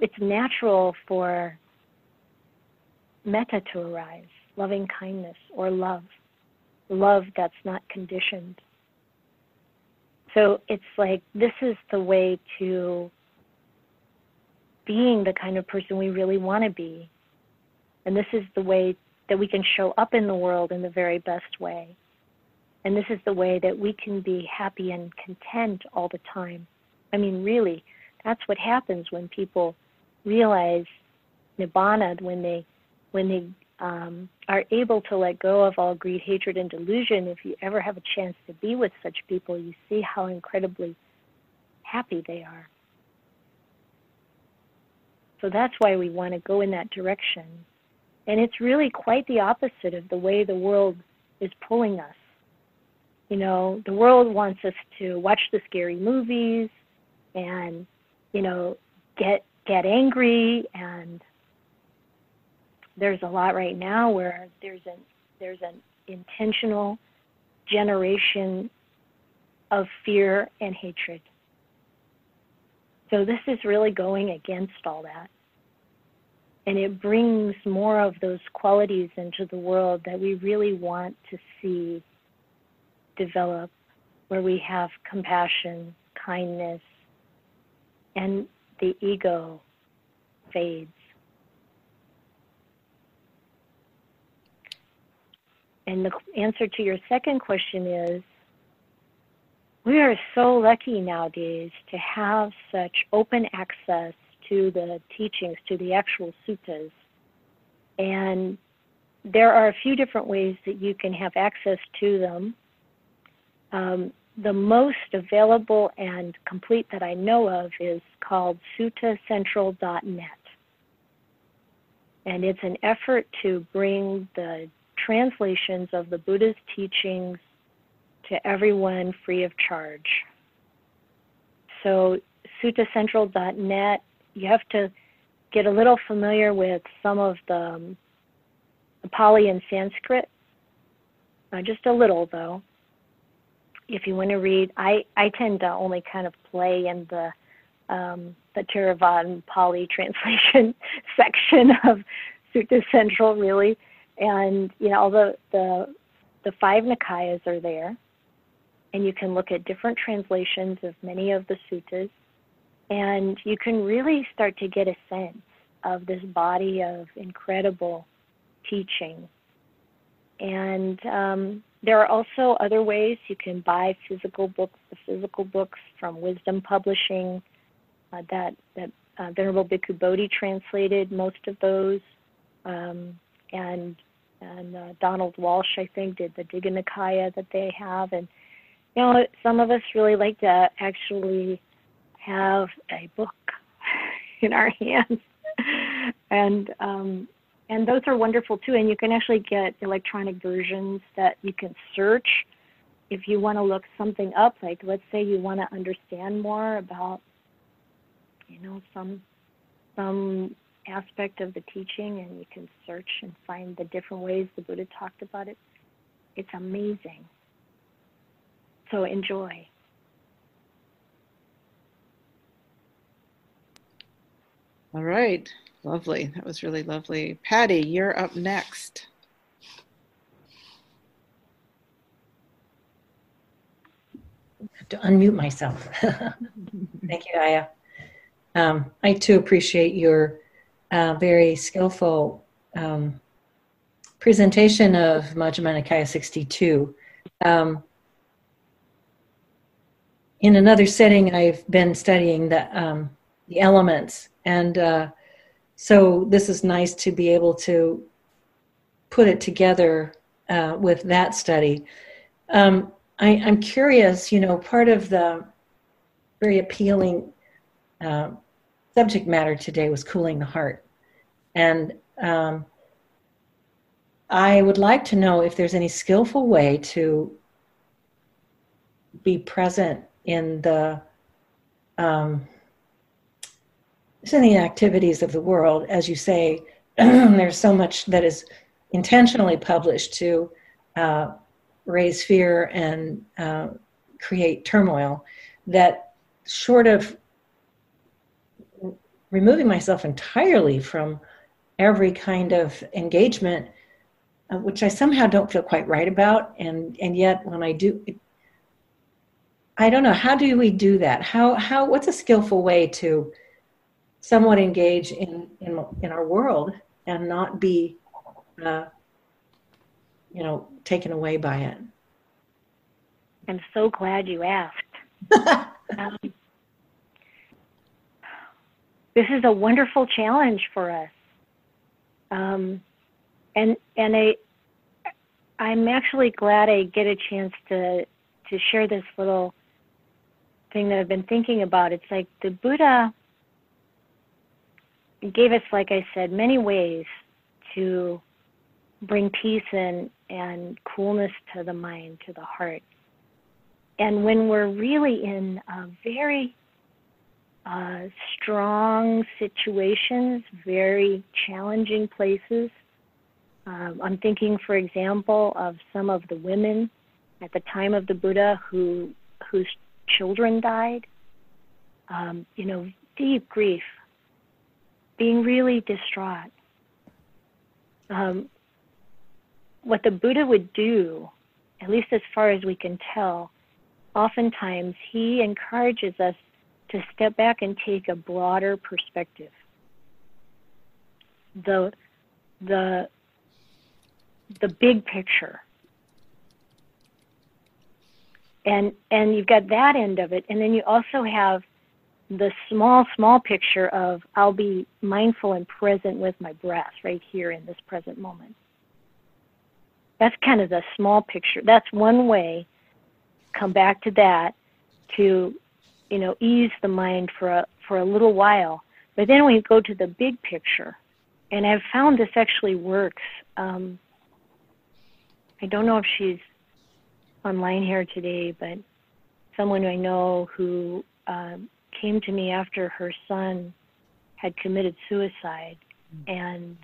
Speaker 1: it's natural for metta to arise, loving kindness or love, love that's not conditioned. So it's like this is the way to being the kind of person we really want to be. And this is the way that we can show up in the world in the very best way. And this is the way that we can be happy and content all the time. I mean, really, that's what happens when people realize nibbana, when they when they um, are able to let go of all greed, hatred, and delusion. If you ever have a chance to be with such people, you see how incredibly happy they are. So that's why we want to go in that direction. And it's really quite the opposite of the way the world is pulling us. You know, the world wants us to watch the scary movies and, you know, get get angry and there's a lot right now where there's an there's an intentional generation of fear and hatred. So this is really going against all that. And it brings more of those qualities into the world that we really want to see develop where we have compassion, kindness, and the ego fades. And the answer to your second question is we are so lucky nowadays to have such open access to the teachings, to the actual suttas. And there are a few different ways that you can have access to them. Um, the most available and complete that I know of is called suttacentral.net. And it's an effort to bring the translations of the Buddha's teachings to everyone free of charge. So, suttacentral.net, you have to get a little familiar with some of the, um, the Pali and Sanskrit, uh, just a little though if you want to read, I, I tend to only kind of play in the um, the Theravada Pali translation section of Sutta Central, really. And you know, all the the the five Nikayas are there, and you can look at different translations of many of the suttas, and you can really start to get a sense of this body of incredible teaching. And um, there are also other ways you can buy physical books, the physical books from Wisdom Publishing uh, that that uh, Venerable Bhikkhu Bodhi translated most of those, um, and and uh, Donald Walsh I think did the Digha Nikaya that they have, and you know some of us really like to actually have a book in our hands, and um, and those are wonderful too. And you can actually get electronic versions that you can search if you want to look something up. Like let's say you want to understand more about, you know, some some aspect of the teaching, and you can search and find the different ways the Buddha talked about it. It's amazing. So enjoy.
Speaker 4: All right. Lovely. That was really lovely. Patty, you're up next.
Speaker 9: to unmute myself. Thank you, Ayya. Um, I too appreciate your uh, very skillful um, presentation of Majjhima Nikaya 62. Um, in another setting, I've been studying the um, the elements, and uh, so this is nice to be able to put it together uh, with that study. Um, I, am curious, you know, part of the very appealing uh, subject matter today was cooling the heart. And um, I would like to know if there's any skillful way to be present in the um, in the activities of the world, as you say, there's so much that is intentionally published to uh, raise fear and uh, create turmoil that short of removing myself entirely from every kind of engagement uh, which i somehow don't feel quite right about and and yet when i do i don't know how do we do that how how what's a skillful way to somewhat engage in, in, in our world and not be, uh, you know, taken away by it.
Speaker 1: I'm so glad you asked. um, this is a wonderful challenge for us. Um, and and I, I'm actually glad I get a chance to to share this little thing that I've been thinking about. It's like the Buddha gave us, like I said, many ways to bring peace and, and coolness to the mind, to the heart. And when we're really in a very uh, strong situations, very challenging places, um, I'm thinking, for example, of some of the women at the time of the Buddha who whose children died. Um, you know, deep grief, being really distraught. Um, what the Buddha would do, at least as far as we can tell, oftentimes he encourages us to step back and take a broader perspective. The, the, the big picture. And, and you've got that end of it. And then you also have the small, small picture of I'll be mindful and present with my breath right here in this present moment. That's kind of the small picture. That's one way, come back to that to, you know, ease the mind for a, for a little while. But then we go to the big picture. And I've found this actually works. Um, I don't know if she's online here today, but someone I know who um, came to me after her son had committed suicide mm. and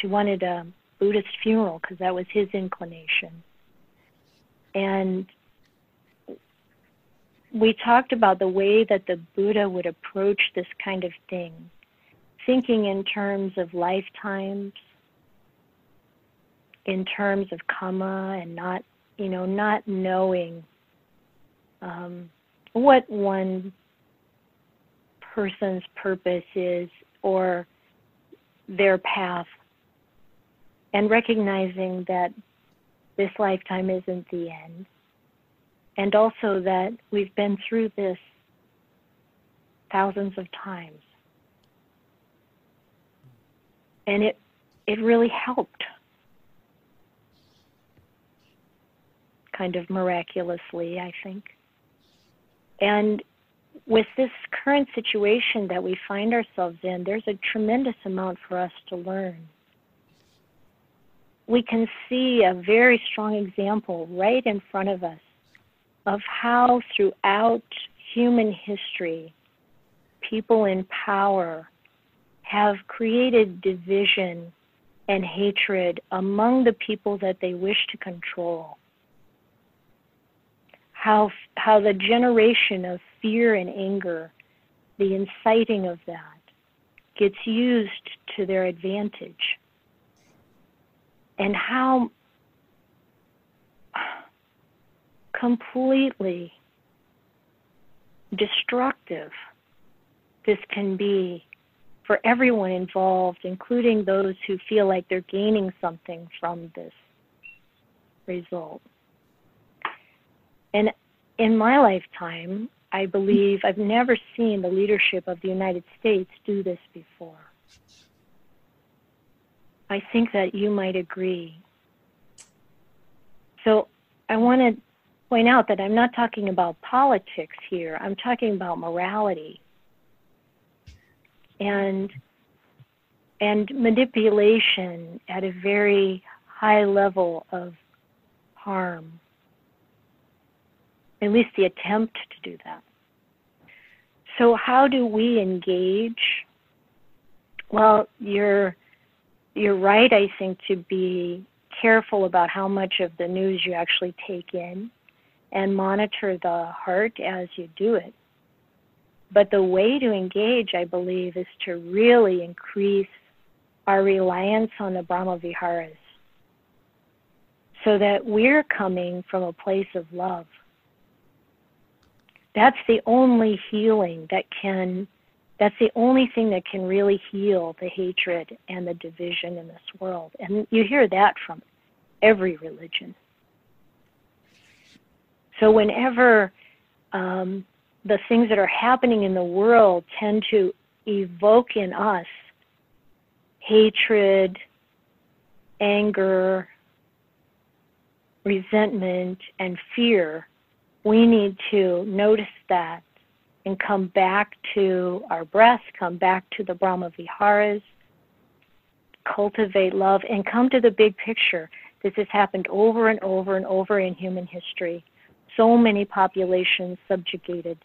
Speaker 1: she wanted a Buddhist funeral because that was his inclination. And we talked about the way that the Buddha would approach this kind of thing, thinking in terms of lifetimes, in terms of karma and not, you know, not knowing um, what one person's purpose is or their path, and recognizing that this lifetime isn't the end, and also that we've been through this thousands of times. And it it really helped kind of miraculously, I think. And with this current situation that we find ourselves in, there's a tremendous amount for us to learn. We can see a very strong example right in front of us of how throughout human history, people in power have created division and hatred among the people that they wish to control. How, how the generation of fear and anger, the inciting of that, gets used to their advantage. And how completely destructive this can be for everyone involved, including those who feel like they're gaining something from this result. And in my lifetime, I believe I've never seen the leadership of the United States do this before. I think that you might agree. So I want to point out that I'm not talking about politics here, I'm talking about morality and and manipulation at a very high level of harm. At least the attempt to do that. So how do we engage? Well, you're you're right, I think, to be careful about how much of the news you actually take in and monitor the heart as you do it. But the way to engage, I believe, is to really increase our reliance on the Brahma Viharas so that we're coming from a place of love. That's the only healing that can, that's the only thing that can really heal the hatred and the division in this world. And you hear that from every religion. So whenever um, the things that are happening in the world tend to evoke in us hatred, anger, resentment, and fear, we need to notice that and come back to our breath, come back to the Brahma Viharas, cultivate love, and come to the big picture. This has happened over and over and over in human history. So many populations subjugated,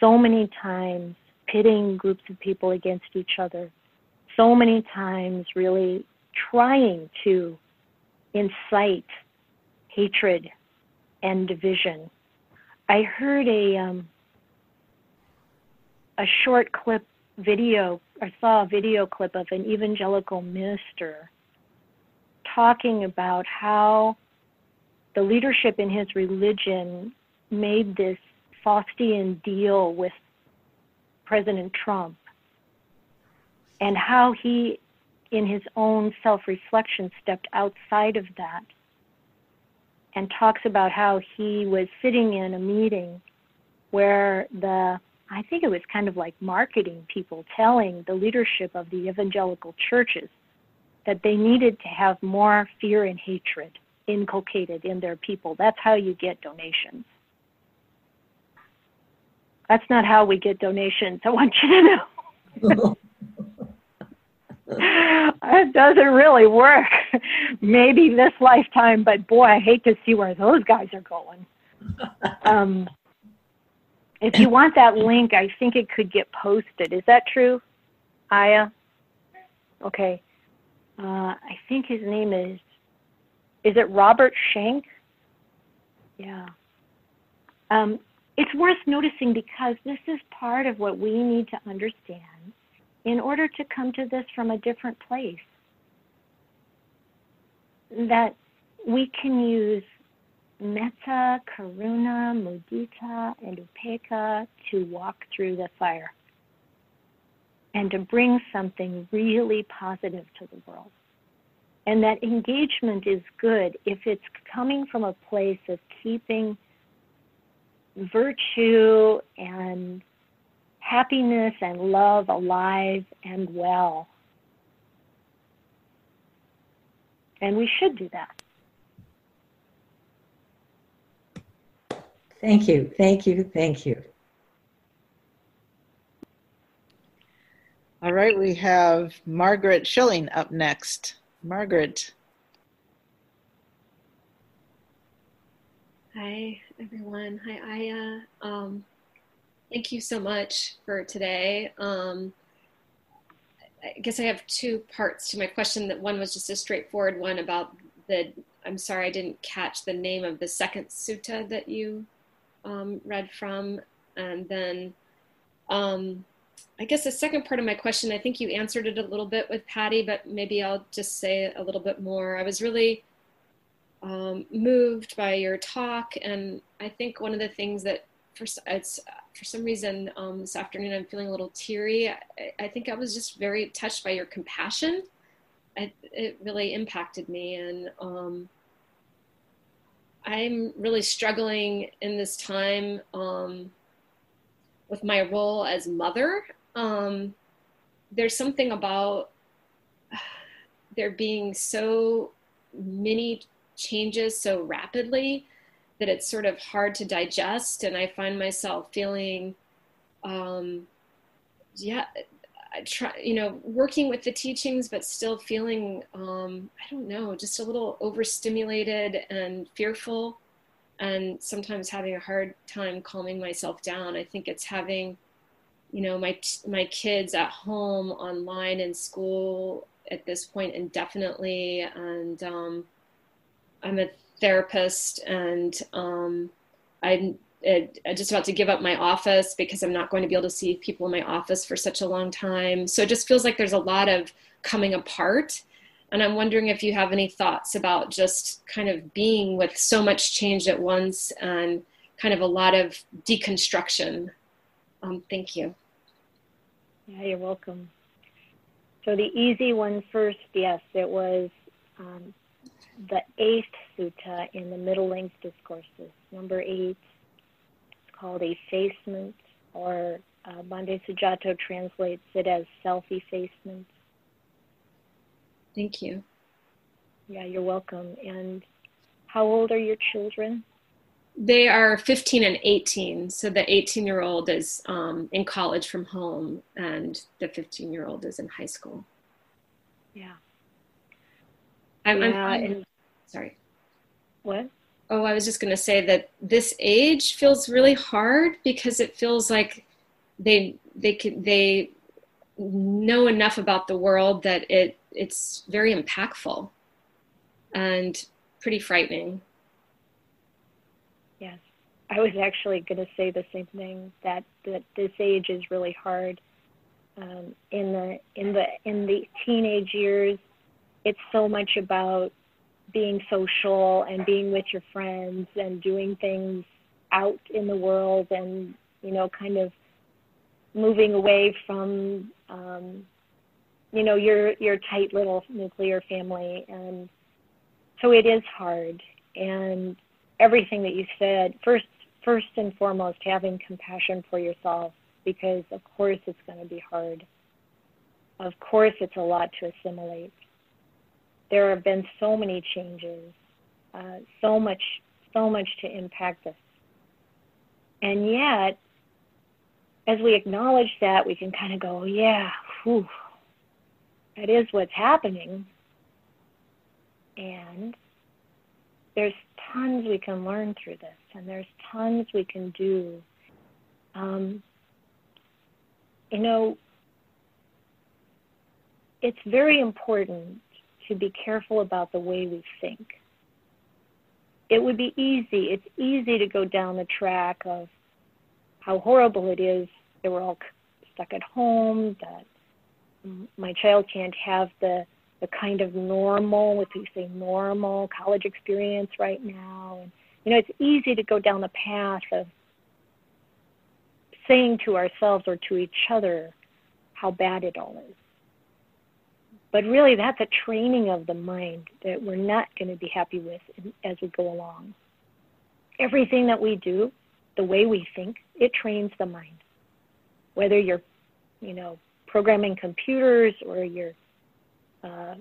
Speaker 1: so many times pitting groups of people against each other, so many times really trying to incite hatred and division. I heard a um, a short clip video. I saw a video clip of an evangelical minister talking about how the leadership in his religion made this Faustian deal with President Trump and how he, in his own self reflection, stepped outside of that and talks about how he was sitting in a meeting where the I think it was kind of like marketing people telling the leadership of the evangelical churches that they needed to have more fear and hatred inculcated in their people. That's how you get donations. That's not how we get donations. I want you to know. it doesn't really work. Maybe this lifetime, but boy, I hate to see where those guys are going. Um, if you want that link, I think it could get posted. Is that true, Ayya? Okay. Uh, I think his name is, is it Robert Schenck? Yeah. Um, it's worth noticing because this is part of what we need to understand in order to come to this from a different place. that we can use metta, karuna, mudita, and upekkha to walk through the fire and to bring something really positive to the world. And that engagement is good if it's coming from a place of keeping virtue and happiness and love alive and well. And we should do that.
Speaker 9: Thank you, thank you, thank you.
Speaker 4: All right, we have Margaret Schilling up next. Margaret.
Speaker 10: Hi, everyone. Hi, Ayya. Um, thank you so much for today. Um, I guess I have two parts to my question. That one was just a straightforward one about the. I'm sorry, I didn't catch the name of the second sutta that you um, read from, and then um, I guess the second part of my question. I think you answered it a little bit with Patty, but maybe I'll just say a little bit more. I was really um, moved by your talk, and I think one of the things that for it's for some reason um, this afternoon I'm feeling a little teary. I, I, think I was just very touched by your compassion. I, it really impacted me, and um, I'm really struggling in this time um, with my role as mother. Um, there's something about there being so many changes so rapidly that it's sort of hard to digest and i find myself feeling um, yeah I try you know working with the teachings but still feeling um, i don't know just a little overstimulated and fearful and sometimes having a hard time calming myself down i think it's having you know my my kids at home online in school at this point indefinitely and um, I'm a therapist and um, I'm just about to give up my office because I'm not going to be able to see people in my office for such a long time. So it just feels like there's a lot of coming apart. And I'm wondering if you have any thoughts about just kind of being with so much change at once and kind of a lot of deconstruction. Um, thank you.
Speaker 1: Yeah, you're welcome. So the easy one first, yes, it was um, the eighth sutta in the Middle Length Discourses, number eight. It's called Effacement, or uh, Bhante Sujato translates it as self effacement.
Speaker 10: Thank you.
Speaker 1: Yeah, you're welcome. And how old are your children?
Speaker 10: They are 15 and 18. So the 18 year old is um, in college from home, and the 15 year old is in high school.
Speaker 1: Yeah.
Speaker 10: I'm, yeah, I'm and, sorry.
Speaker 1: What?
Speaker 10: Oh, I was just going to say that this age feels really hard because it feels like they they can they know enough about the world that it it's very impactful and pretty frightening.
Speaker 1: Yes, I was actually going to say the same thing that that this age is really hard. Um, in the in the in the teenage years, it's so much about being social and being with your friends and doing things out in the world and you know kind of moving away from um, you know your your tight little nuclear family. And so it is hard. And everything that you said first first and foremost having compassion for yourself because of course it's going to be hard. Of course it's a lot to assimilate. There have been so many changes, uh, so much, so much to impact us. And yet, as we acknowledge that, we can kind of go, yeah, whew, that is what's happening. And there's tons we can learn through this, and there's tons we can do. Um, you know, it's very important to be careful about the way we think. It would be easy, it's easy to go down the track of how horrible it is that we're all stuck at home, that my child can't have the the kind of normal, if you say normal college experience right now. And, you know, it's easy to go down the path of saying to ourselves or to each other how bad it all is. But really, that's a training of the mind that we're not going to be happy with as we go along. Everything that we do, the way we think, it trains the mind. Whether you're, you know, programming computers or you're uh,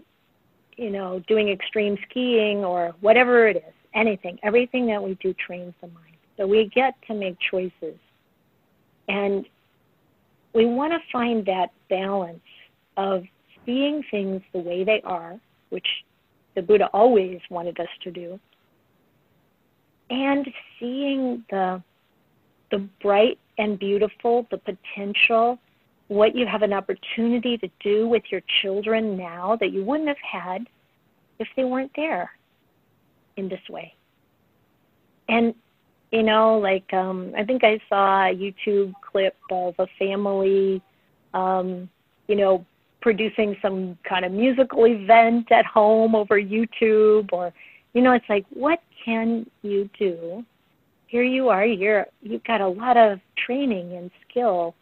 Speaker 1: you know, doing extreme skiing or whatever it is, anything, everything that we do trains the mind. So we get to make choices. And we want to find that balance of seeing things the way they are, which the Buddha always wanted us to do, and seeing the the bright and beautiful, the potential, what you have an opportunity to do with your children now that you wouldn't have had if they weren't there in this way. And you know, like um, I think I saw a YouTube clip of a family, um, you know, producing some kind of musical event at home over YouTube, or you know, it's like, what can you do? Here you are. You're you've got a lot of training and skill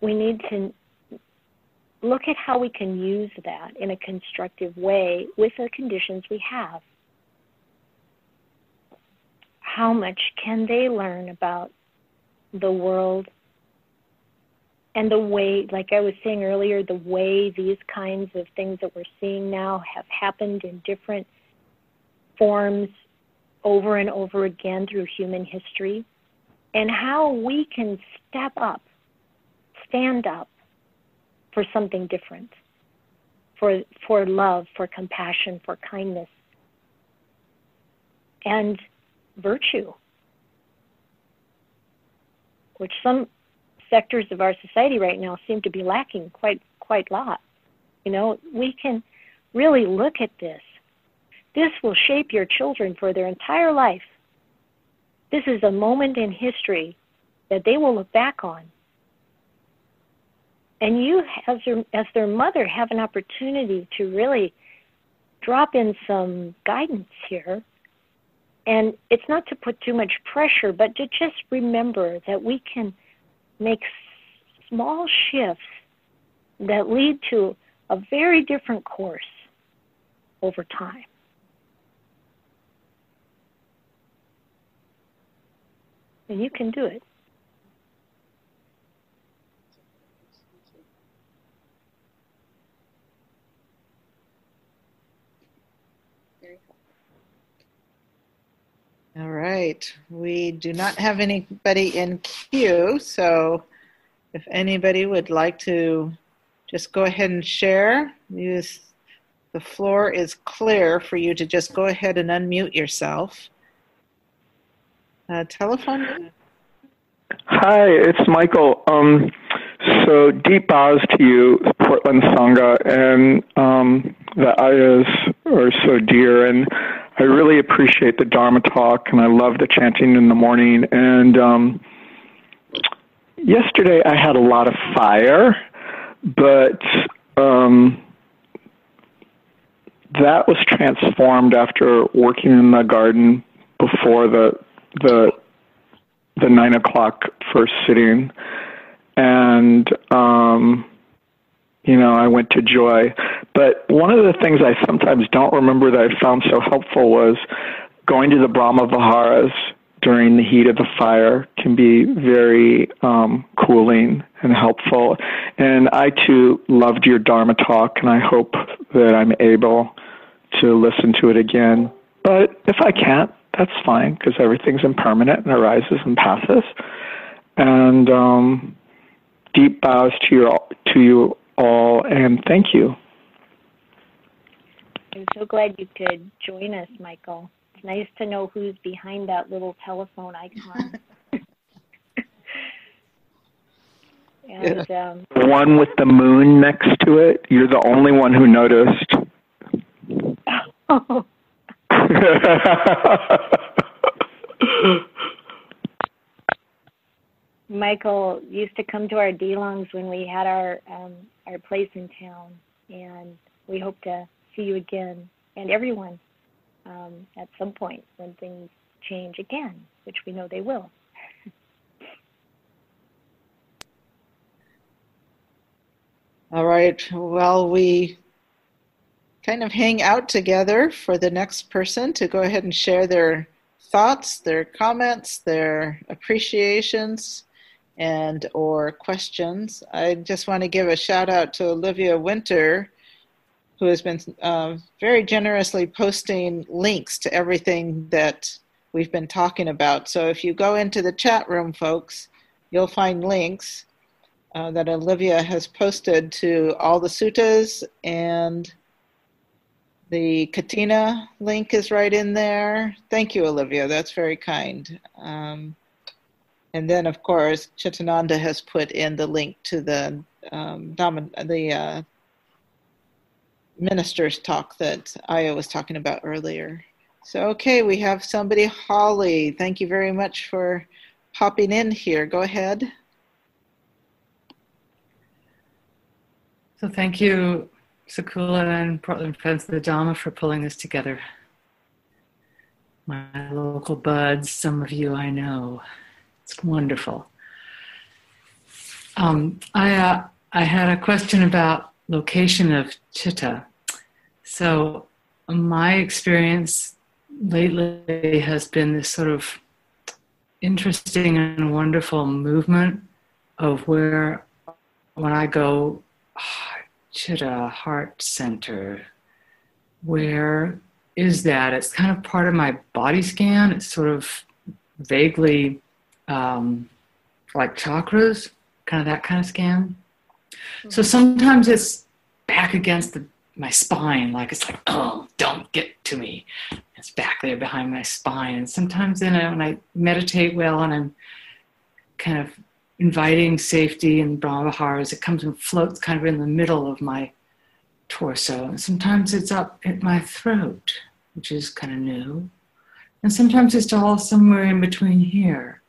Speaker 1: we need to look at how we can use that in a constructive way with the conditions we have. How much can they learn about the world and the way, like I was saying earlier, the way these kinds of things that we're seeing now have happened in different forms over and over again through human history, and how we can step up stand up for something different, for, for love, for compassion, for kindness, and virtue, which some sectors of our society right now seem to be lacking quite quite a lot. You know, we can really look at this. This will shape your children for their entire life. This is a moment in history that they will look back on. And you as their as their mother have an opportunity to really drop in some guidance here. And it's not to put too much pressure but to just remember that we can make small shifts that lead to a very different course over time and you can do it
Speaker 4: All right. We do not have anybody in queue, so if anybody would like to just go ahead and share, use the floor is clear for you to just go ahead and unmute yourself. Uh, telephone.
Speaker 11: Hi, it's Michael. Um, so deep bows to you, Portland Sangha, and um, the Ayyas are so dear. And I really appreciate the Dharma talk, and I love the chanting in the morning. And um, yesterday I had a lot of fire, but um, that was transformed after working in the garden before the the the nine o'clock first sitting, and um, you know, I went to Joy. But one of the things I sometimes don't remember that I found so helpful was going to the Brahma Viharas during the heat of the fire can be very um, cooling and helpful. And I too loved your Dharma talk, and I hope that I'm able to listen to it again. But if I can't, that's fine because everything's impermanent and arises and passes. And um, deep bows to your to you all, and thank you.
Speaker 1: I'm so glad you could join us, Michael. It's nice to know who's behind that little telephone icon. and um,
Speaker 11: one with the moon next to it. You're the only one who noticed.
Speaker 1: Michael used to come to our daylongs when we had our um, our place in town, And we hope to see you again and everyone um, at some point when things change again, which we know they will.
Speaker 4: All right. Well, we kind of hang out together for the next person to go ahead and share their thoughts, their comments, their appreciations, and or questions. I just want to give a shout out to Olivia Winter, who has been uh, very generously posting links to everything that we've been talking about. So if you go into the chat room, folks, you'll find links uh, that Olivia has posted to all the suttas and the Kathina link is right in there. Thank you, Olivia. That's very kind. Um, and then, of course, Chitananda has put in the link to the um, the uh, minister's talk that Ayya was talking about earlier. So, okay, we have somebody, Holly. Thank you very much for popping in here. Go ahead.
Speaker 12: So thank you, Sakula and Portland Friends of the Dharma for pulling this together. My local buds, some of you I know. It's wonderful. Um, I, uh, I had a question about location of chitta. So my experience lately has been this sort of interesting and wonderful movement of where when I go Chitta Heart Center. Where is that? It's kind of part of my body scan. It's sort of vaguely um, like chakras, kind of that kind of scan. Mm-hmm. So sometimes it's back against the, my spine, like it's like, oh, don't get to me. It's back there behind my spine. And sometimes then I, when I meditate well and I'm kind of inviting safety and Brahmaviharas. It comes and floats kind of in the middle of my torso. And sometimes it's up at my throat, which is kind of new. And sometimes it's all somewhere in between here.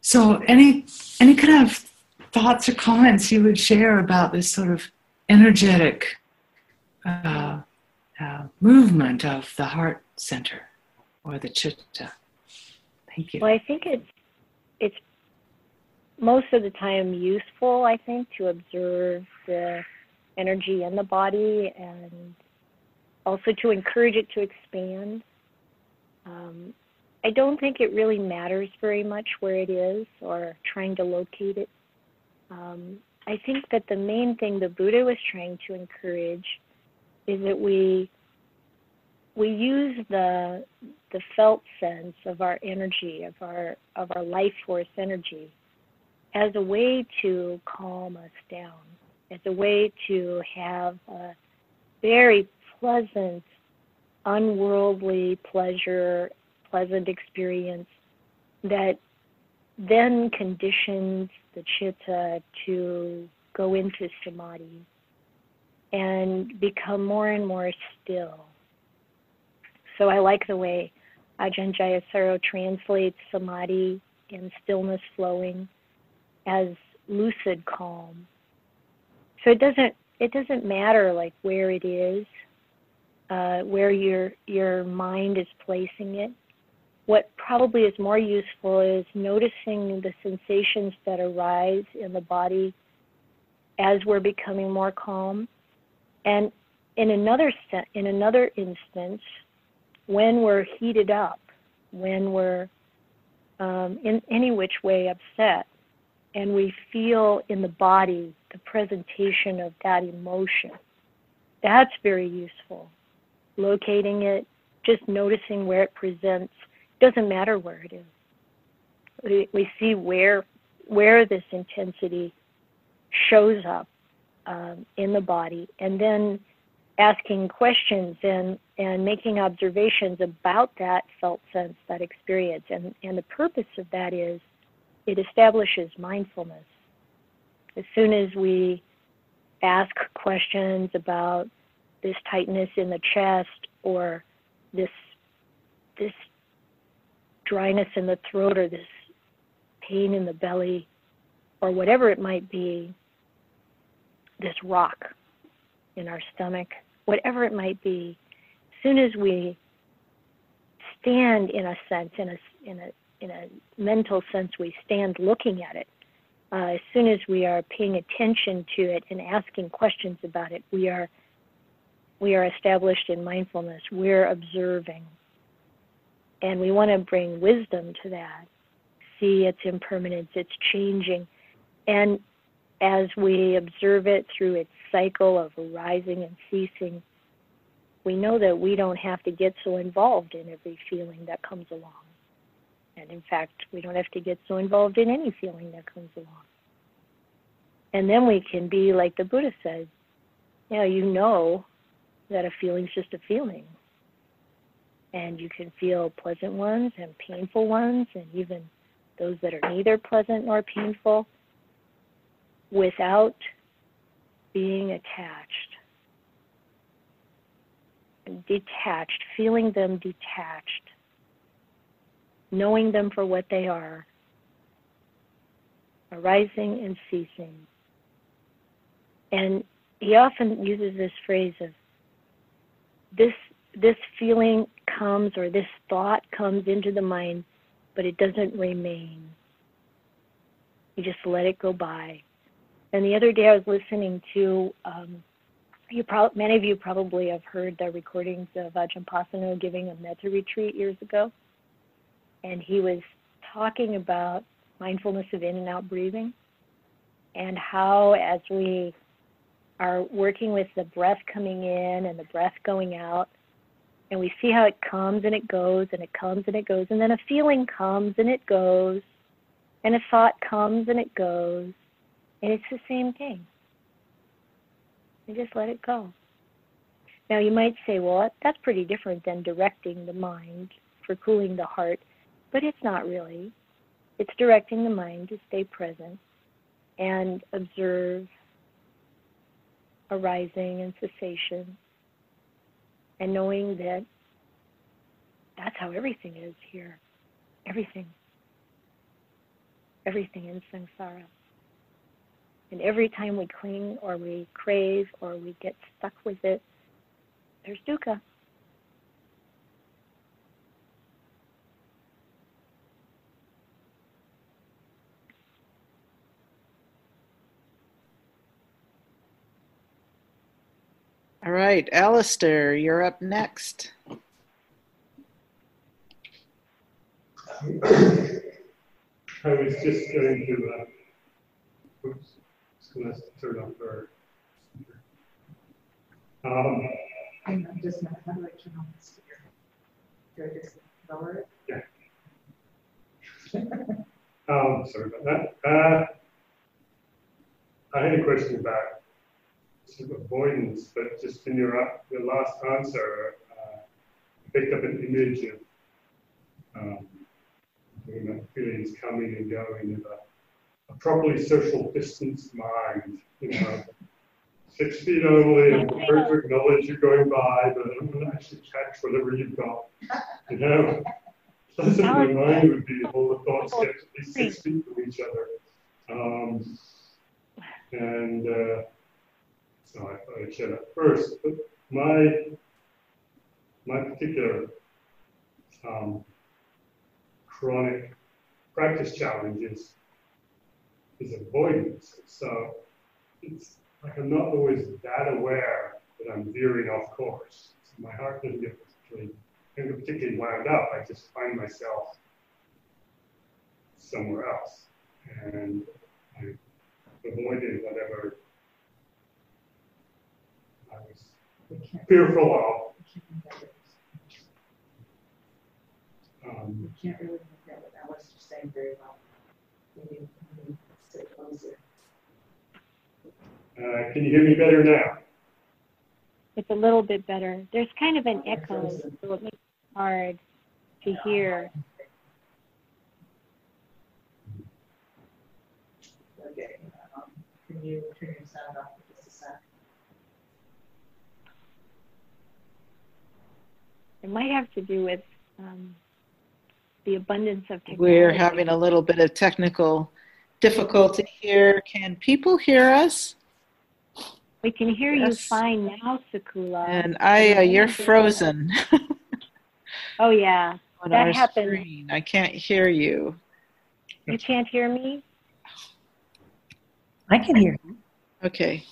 Speaker 12: So any any kind of thoughts or comments you would share about this sort of energetic uh, uh, movement of the heart center or the chitta? Thank you.
Speaker 1: Well, I think it's it's most of the time useful, I think, to observe the energy in the body and also to encourage it to expand. Um, I don't think it really matters very much where it is or trying to locate it. Um, I think that the main thing the Buddha was trying to encourage is that we we use the the felt sense of our energy, of our of our life force energy, as a way to calm us down, as a way to have a very pleasant, unworldly pleasure, pleasant experience that then conditions the chitta to go into samadhi and become more and more still. So I like the way Ajahn Jayasaro translates samadhi and stillness flowing as lucid calm. So it doesn't it doesn't matter like where it is, uh, where your your mind is placing it. What probably is more useful is noticing the sensations that arise in the body as we're becoming more calm, and in another in another instance, when we're heated up, when we're um, in any which way upset, and we feel in the body the presentation of that emotion. That's very useful. Locating it, just noticing where it presents, doesn't matter where it is. We, we see where where this intensity shows up um, in the body, and then asking questions and and making observations about that felt sense, that experience, and and the purpose of that is it establishes mindfulness. As soon as we ask questions about this tightness in the chest or this this dryness in the throat or this pain in the belly or whatever it might be, this rock in our stomach, whatever it might be, as soon as we stand in a sense, in a, in a, in a mental sense, we stand looking at it. Uh, as soon as we are paying attention to it and asking questions about it, we are we are established in mindfulness. We're observing. And we want to bring wisdom to that. See its impermanence, its changing. And as we observe it through its cycle of arising and ceasing, we know that we don't have to get so involved in every feeling that comes along. And in fact, we don't have to get so involved in any feeling that comes along. And then we can be like the Buddha said, you know, you know that a feeling's just a feeling. And you can feel pleasant ones and painful ones, and even those that are neither pleasant nor painful, without being attached. Detached, feeling them detached, knowing them for what they are, arising and ceasing. And he often uses this phrase of this this feeling comes or this thought comes into the mind, but it doesn't remain. You just let it go by. And the other day I was listening to, um, you pro- many of you probably have heard the recordings of Ajahn Pasanno giving a metta retreat years ago. And he was talking about mindfulness of in and out breathing and how as we are working with the breath coming in and the breath going out. And we see how it comes and it goes and it comes and it goes. And then a feeling comes and it goes. And a thought comes and it goes. And it's the same thing. You just let it go. Now you might say, well, that's pretty different than directing the mind for cooling the heart. But it's not really. It's directing the mind to stay present and observe arising and cessation, and knowing that that's how everything is here. Everything. Everything in samsara. And every time we cling or we crave or we get stuck with it, there's dukkha.
Speaker 4: All right, Alistair, you're up next.
Speaker 3: I was just going to, uh, oops, just going to turn off our. Um,
Speaker 13: I'm just not, how do I turn on the speaker? Do I just lower it?
Speaker 3: Yeah. um, sorry about that. Uh, I had a question about sort of avoidance, but just in your, your last answer, uh, picked up an image of um, feelings coming and going of a, a properly social distanced mind, you know, six feet only, I'm prepared to acknowledge you're going by, but I'm going to actually catch whatever you've got, you know. That's what my mind would be all the thoughts get at least six feet from each other. Um, and uh, so I I'd share that first. But my my particular um, chronic practice challenge is, is avoidance. So it's like I'm not always that aware that I'm veering off course. So my heart doesn't get particularly, get particularly wound up. I just find myself somewhere else. And I avoided whatever I was fearful of. Um,
Speaker 13: You can't really make that what Alice was saying very well. Maybe, maybe sit closer.
Speaker 3: uh, can you hear me better now?
Speaker 1: It's a little bit better. There's kind of an echo, so it makes it hard to hear.
Speaker 13: Okay, um, can you turn your sound off for just a sec?
Speaker 1: It might have to do with um, the abundance of technology.
Speaker 4: We're having a little bit of technical difficulty here. Can people hear us?
Speaker 1: We can hear you fine now, Sakula.
Speaker 4: And I, uh, you're frozen
Speaker 1: Oh yeah,
Speaker 4: on
Speaker 1: that
Speaker 4: our
Speaker 1: happens.
Speaker 4: screen. I can't hear you.
Speaker 1: You can't hear me.
Speaker 9: I can hear you.
Speaker 4: Okay.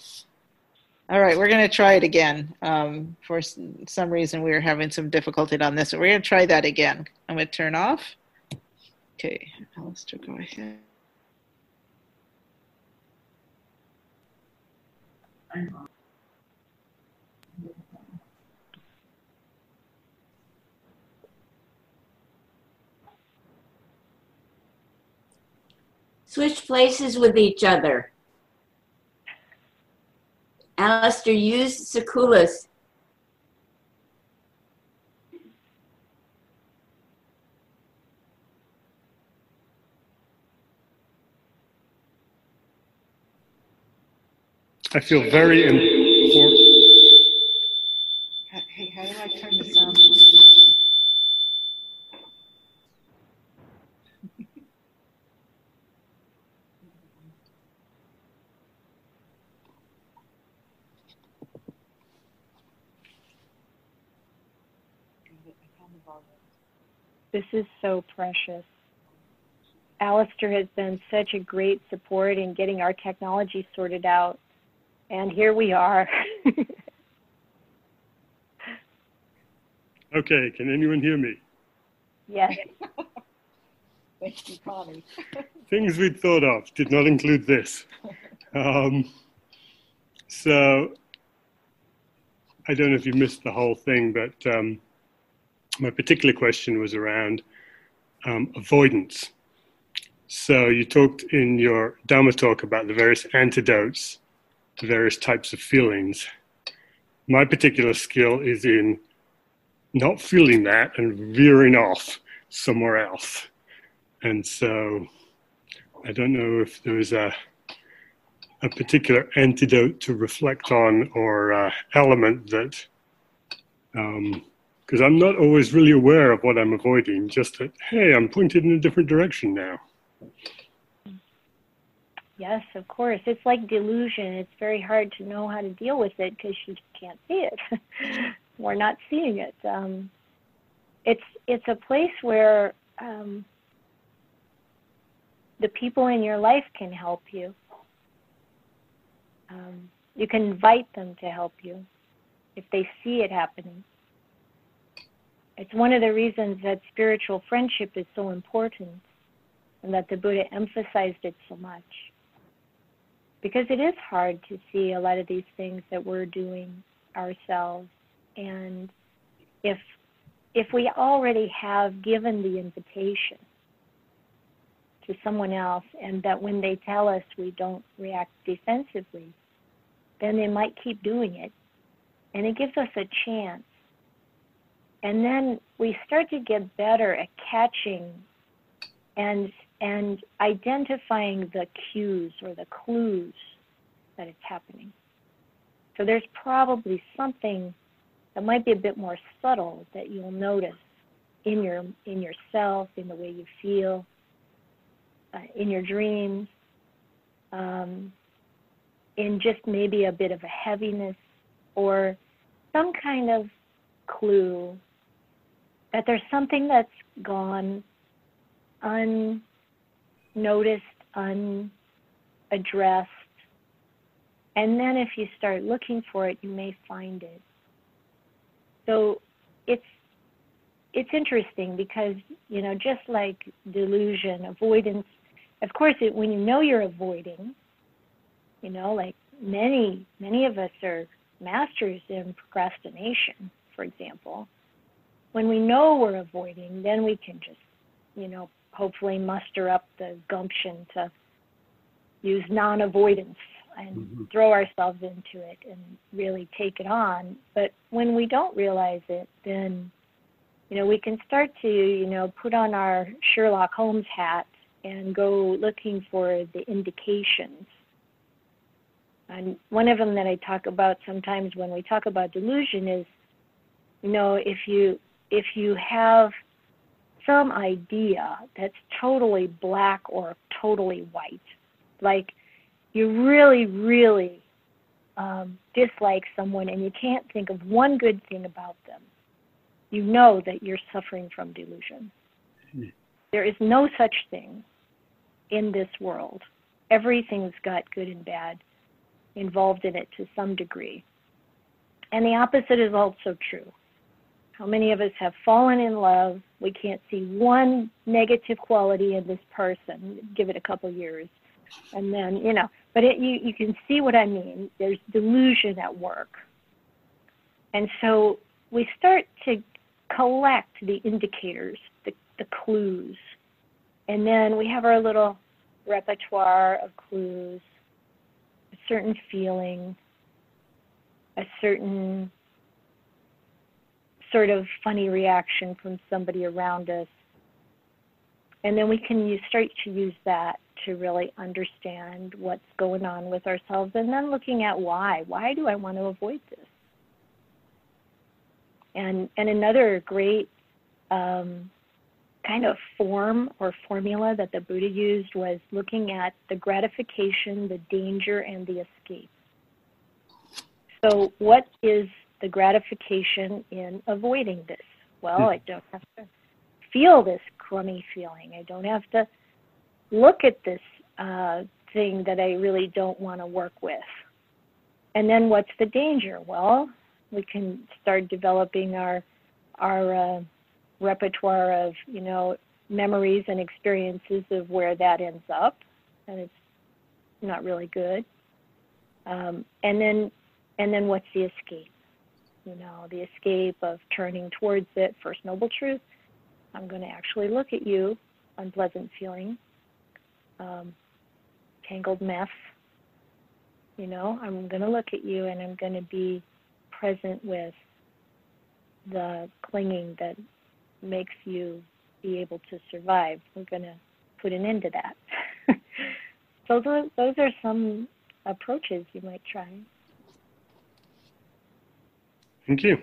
Speaker 4: All right, we're going to try it again. Um, for some reason, we were having some difficulty on this. We're going to try that again. I'm going to turn off. Okay, Alistair, go ahead.
Speaker 2: Switch places with each other. Alistair, use Sakulas.
Speaker 3: I feel very important.
Speaker 4: Hey, how do I turn the
Speaker 1: This is so precious. Alistair has been such a great support in getting our technology sorted out. And here we are.
Speaker 3: Okay, can anyone hear me?
Speaker 1: yes.
Speaker 4: Thank you, Connie.
Speaker 3: Things we'd thought of did not include this. Um, so I don't know if you missed the whole thing, but um, my particular question was around um, avoidance. So you talked in your Dharma talk about the various antidotes to various types of feelings. My particular skill is in not feeling that and veering off somewhere else. And so I don't know if there was a, a particular antidote to reflect on or uh, element that, because I'm not always really aware of what I'm avoiding, just that, hey, I'm pointed in a different direction now.
Speaker 1: Yes, of course. It's like delusion. It's very hard to know how to deal with it because you can't see it. We're not seeing it. Um, it's it's a place where um, the people in your life can help you. Um, you can invite them to help you if they see it happening. It's one of the reasons that spiritual friendship is so important and that the Buddha emphasized it so much. Because it is hard to see a lot of these things that we're doing ourselves. And if if we already have given the invitation to someone else and that when they tell us we don't react defensively then they might keep doing it. And it gives us a chance and then we start to get better at catching and and identifying the cues or the clues that it's happening. So there's probably something that might be a bit more subtle that you'll notice in your in yourself, in the way you feel, uh, in your dreams, um, in just maybe a bit of a heaviness or some kind of clue that there's something that's gone unnoticed, unaddressed. And then if you start looking for it, you may find it. So it's it's interesting because you know just like delusion, avoidance. Of course, it, when you know you're avoiding, you know, like many many of us are masters in procrastination, for example. When we know we're avoiding, then we can just, you know, hopefully muster up the gumption to use non-avoidance and
Speaker 14: Mhm.
Speaker 1: throw ourselves into it and really take it on. But when we don't realize it, then you know we can start to you know put on our Sherlock Holmes hat and go looking for the indications. And one of them that I talk about sometimes when we talk about delusion is, you know, if you if you have some idea that's totally black or totally white, like you really, really um, dislike someone and you can't think of one good thing about them, you know that you're suffering from delusion. There is no such thing in this world. Everything's got good and bad involved in it to some degree. And the opposite is also true. How many of us have fallen in love? We can't see one negative quality in this person. Give it a couple years. And then, you know, but it, you, you can see what I mean. There's delusion at work. And so we start to collect the indicators, the, the clues. And then we have our little repertoire of clues, a certain feeling, a certain sort of funny reaction from somebody around us. And then we can use, start to use that to really understand what's going on with ourselves and then looking at why. Why do I want to avoid this? And, and another great um, kind of form or formula that the Buddha used was looking at the gratification, the danger, and the escape. So, what is the gratification in avoiding this? Well, I don't have to feel this crummy feeling. I don't have to look at this uh, thing that I really don't want to work with. And then what's the danger? Well, we can start developing our our uh, repertoire of you know memories and experiences of where that ends up, and it's not really good. Um, and then and then what's the escape? You know, the escape of turning towards it. First noble truth. I'm going to actually look at you, unpleasant feeling, um, tangled mess. You know, I'm going to look at you and I'm going to be present with the clinging that makes you be able to survive. We're going to put an end to that. so those, those are some approaches you might try.
Speaker 3: Thank you.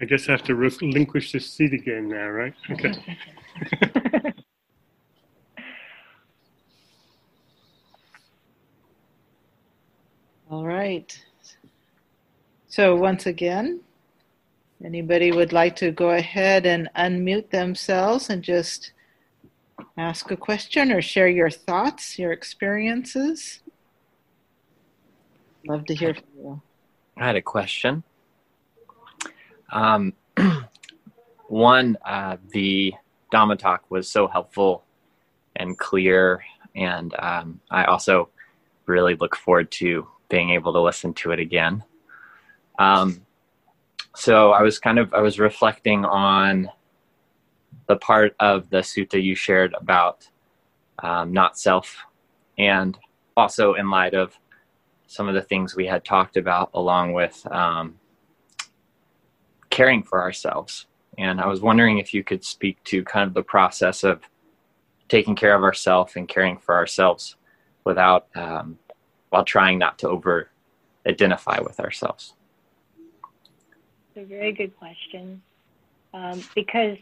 Speaker 3: I guess I have to relinquish this seat again now, right? Okay.
Speaker 4: All right. So once again, anybody would like to go ahead and unmute themselves and just ask a question or share your thoughts, your experiences? Love to hear from you.
Speaker 14: I had a question. Um, one, uh, the Dhamma talk was so helpful and clear, and um, I also really look forward to being able to listen to it again. Um, so I was kind of I was reflecting on the part of the sutta you shared about um, not self, and also in light of some of the things we had talked about, along with um, caring for ourselves. And I was wondering if you could speak to kind of the process of taking care of ourselves and caring for ourselves without, um, while trying not to over identify with ourselves.
Speaker 1: It's a very good question um, because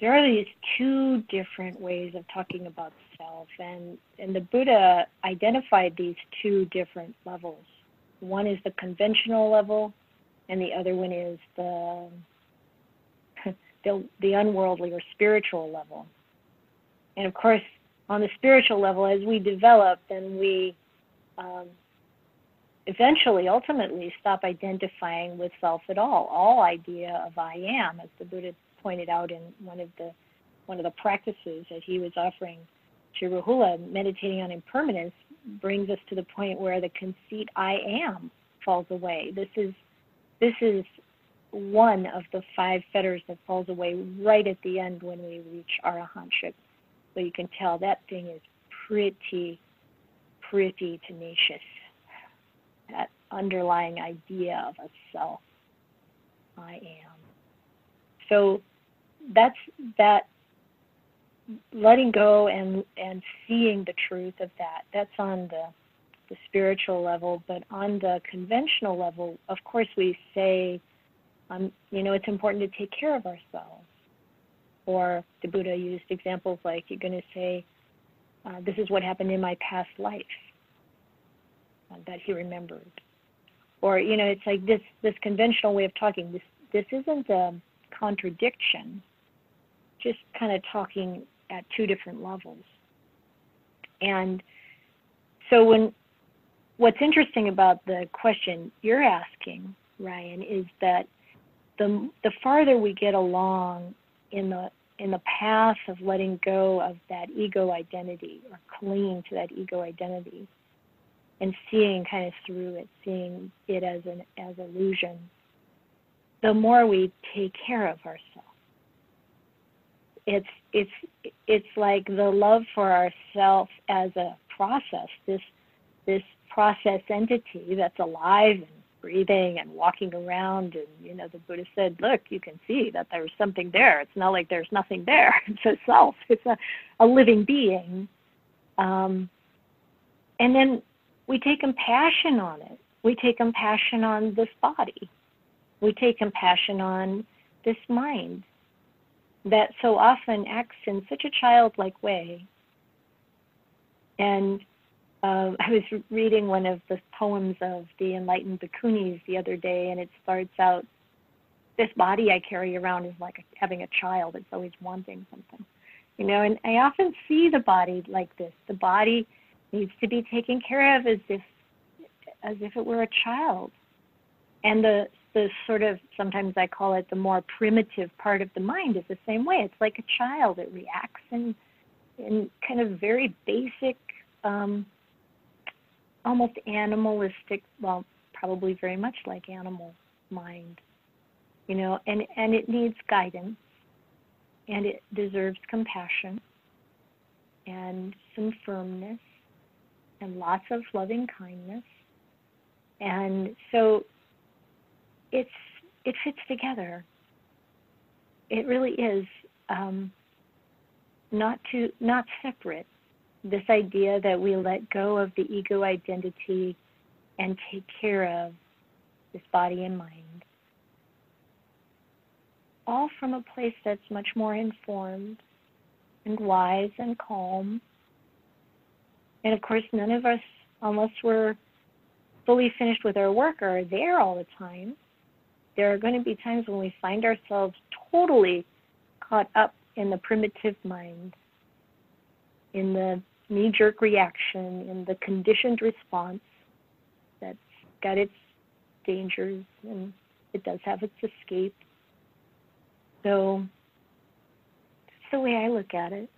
Speaker 1: there are these two different ways of talking about and, and the Buddha identified these two different levels. One is the conventional level, and the other one is the the, the unworldly or spiritual level. And of course, on the spiritual level, as we develop, then we um, eventually, ultimately, stop identifying with self at all. All idea of I am, as the Buddha pointed out in one of the one of the practices that he was offering to Rahula, meditating on impermanence, brings us to the point where the conceit I am falls away. This is this is one of the five fetters that falls away right at the end when we reach arahantship. So you can tell that thing is pretty, pretty tenacious. That underlying idea of a self, I am. So that's that letting go and and seeing the truth of that. That's on the the spiritual level, but on the conventional level, of course, we say, um, you know, it's important to take care of ourselves. Or the Buddha used examples like you're going to say, uh, this is what happened in my past life. Uh, that he remembered. Or, you know, it's like this, this conventional way of talking. This, this isn't a contradiction, just kind of talking at two different levels. And so when what's interesting about the question you're asking, Ryan, is that the the farther we get along in the in the path of letting go of that ego identity or clinging to that ego identity and seeing kind of through it, seeing it as an as illusion, the more we take care of ourselves. It's it's it's like the love for ourself as a process, this this process entity that's alive and breathing and walking around. And you know the buddha said look you can see that there's something there. It's not like there's nothing there. It's a self. It's a, a living being. Um, and then we take compassion on it. We take compassion on this body. We take compassion on this mind that so often acts in such a childlike way and uh, I was reading one of the poems of the enlightened bhikkhunis the other day, and it starts out this body I carry around is like having a child. It's always wanting something, you know. And I often see the body like this. The body needs to be taken care of as if as if it were a child. And the the sort of sometimes I call it the more primitive part of the mind is the same way. It's like a child. It reacts in in kind of very basic um, almost animalistic, well, probably very much like animal mind, you know, and, and it needs guidance and it deserves compassion and some firmness and lots of loving kindness. And so it's it fits together. It really is um, not to not separate this idea that we let go of the ego identity and take care of this body and mind. All from a place that's much more informed and wise and calm. And of course, none of us, unless we're fully finished with our work, are there all the time. There are going to be times when we find ourselves totally caught up in the primitive mind, in the knee jerk reaction in the conditioned response that's got its dangers and it does have its escape. So that's the way I look at it.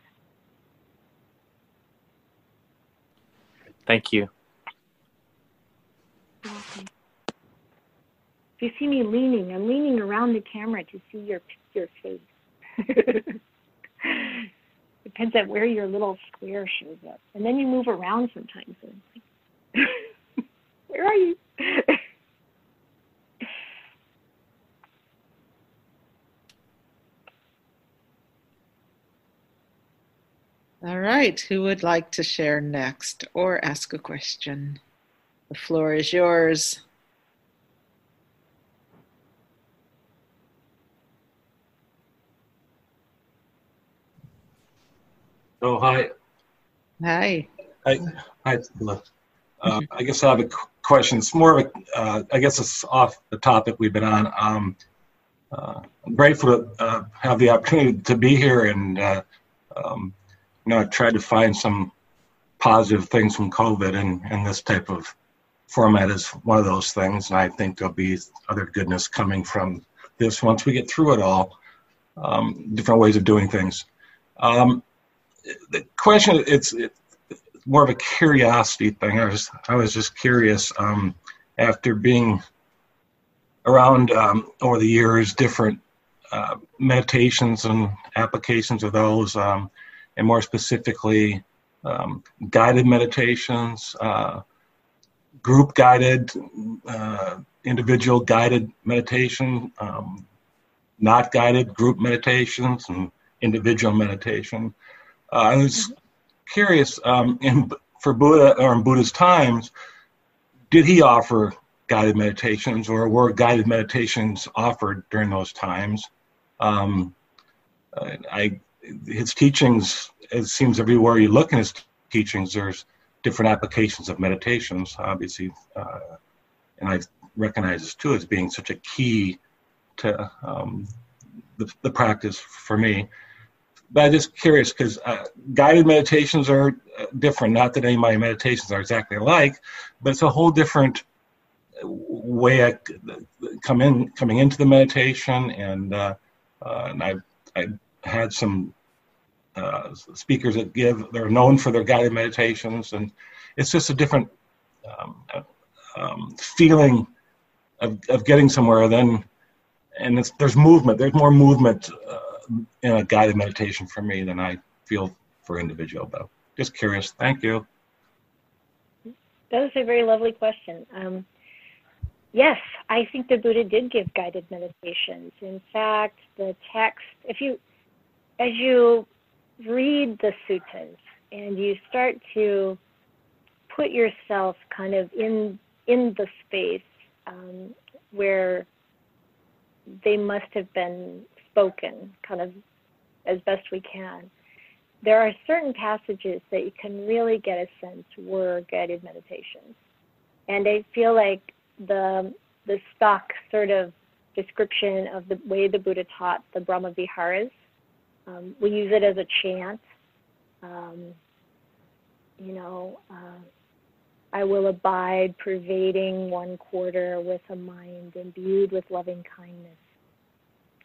Speaker 14: Thank you.
Speaker 1: If you see me leaning, I'm leaning around the camera to see your your face. depends on where your little square shows up. And then you move around sometimes. And like, where are you?
Speaker 4: All right, who would like to share next or ask a question? The floor is yours.
Speaker 15: Oh, hi.
Speaker 4: Hi.
Speaker 15: Hi, hi. Uh, I guess I have a question. It's more of a, uh, I guess it's off the topic we've been on. Um, uh, I'm grateful to uh, have the opportunity to be here and, uh, um, you know, I tried to find some positive things from COVID and, and this type of format is one of those things. And I think there'll be other goodness coming from this once we get through it all, um, different ways of doing things. Um, the question it's, it's more of a curiosity thing. I was I was just curious um, after being around um, over the years different uh, meditations and applications of those, um, and more specifically um, guided meditations, uh, group guided, uh, individual guided meditation, um, not guided group meditations, and individual meditation. Uh, I was curious, um, in, for Buddha or in Buddha's times, did he offer guided meditations or were guided meditations offered during those times? Um, I, his teachings, it seems everywhere you look in his teachings, there's different applications of meditations, obviously, uh, and I recognize this too as being such a key to um, the, the practice for me. But I'm just curious because uh, guided meditations are uh, different. Not that any of my meditations are exactly alike, but it's a whole different way I come in coming into the meditation, and uh, uh, and I I had some uh, speakers that give they're known for their guided meditations, and it's just a different um, um, feeling of of getting somewhere. Then, and there's movement. There's more movement uh, a guided meditation for me than I feel for individual. But just curious. Thank you.
Speaker 1: That was a very lovely question. Um, Yes, I think the Buddha did give guided meditations. In fact, the text, if you, as you read the suttas and you start to put yourself kind of in in the space um, where they must have been spoken, kind of as best we can. There are certain passages that you can really get a sense were guided meditations. And I feel like the the stock sort of description of the way the Buddha taught the Brahma Viharas. Um, we use it as a chant. Um, you know, uh, I will abide, pervading one quarter with a mind imbued with loving kindness.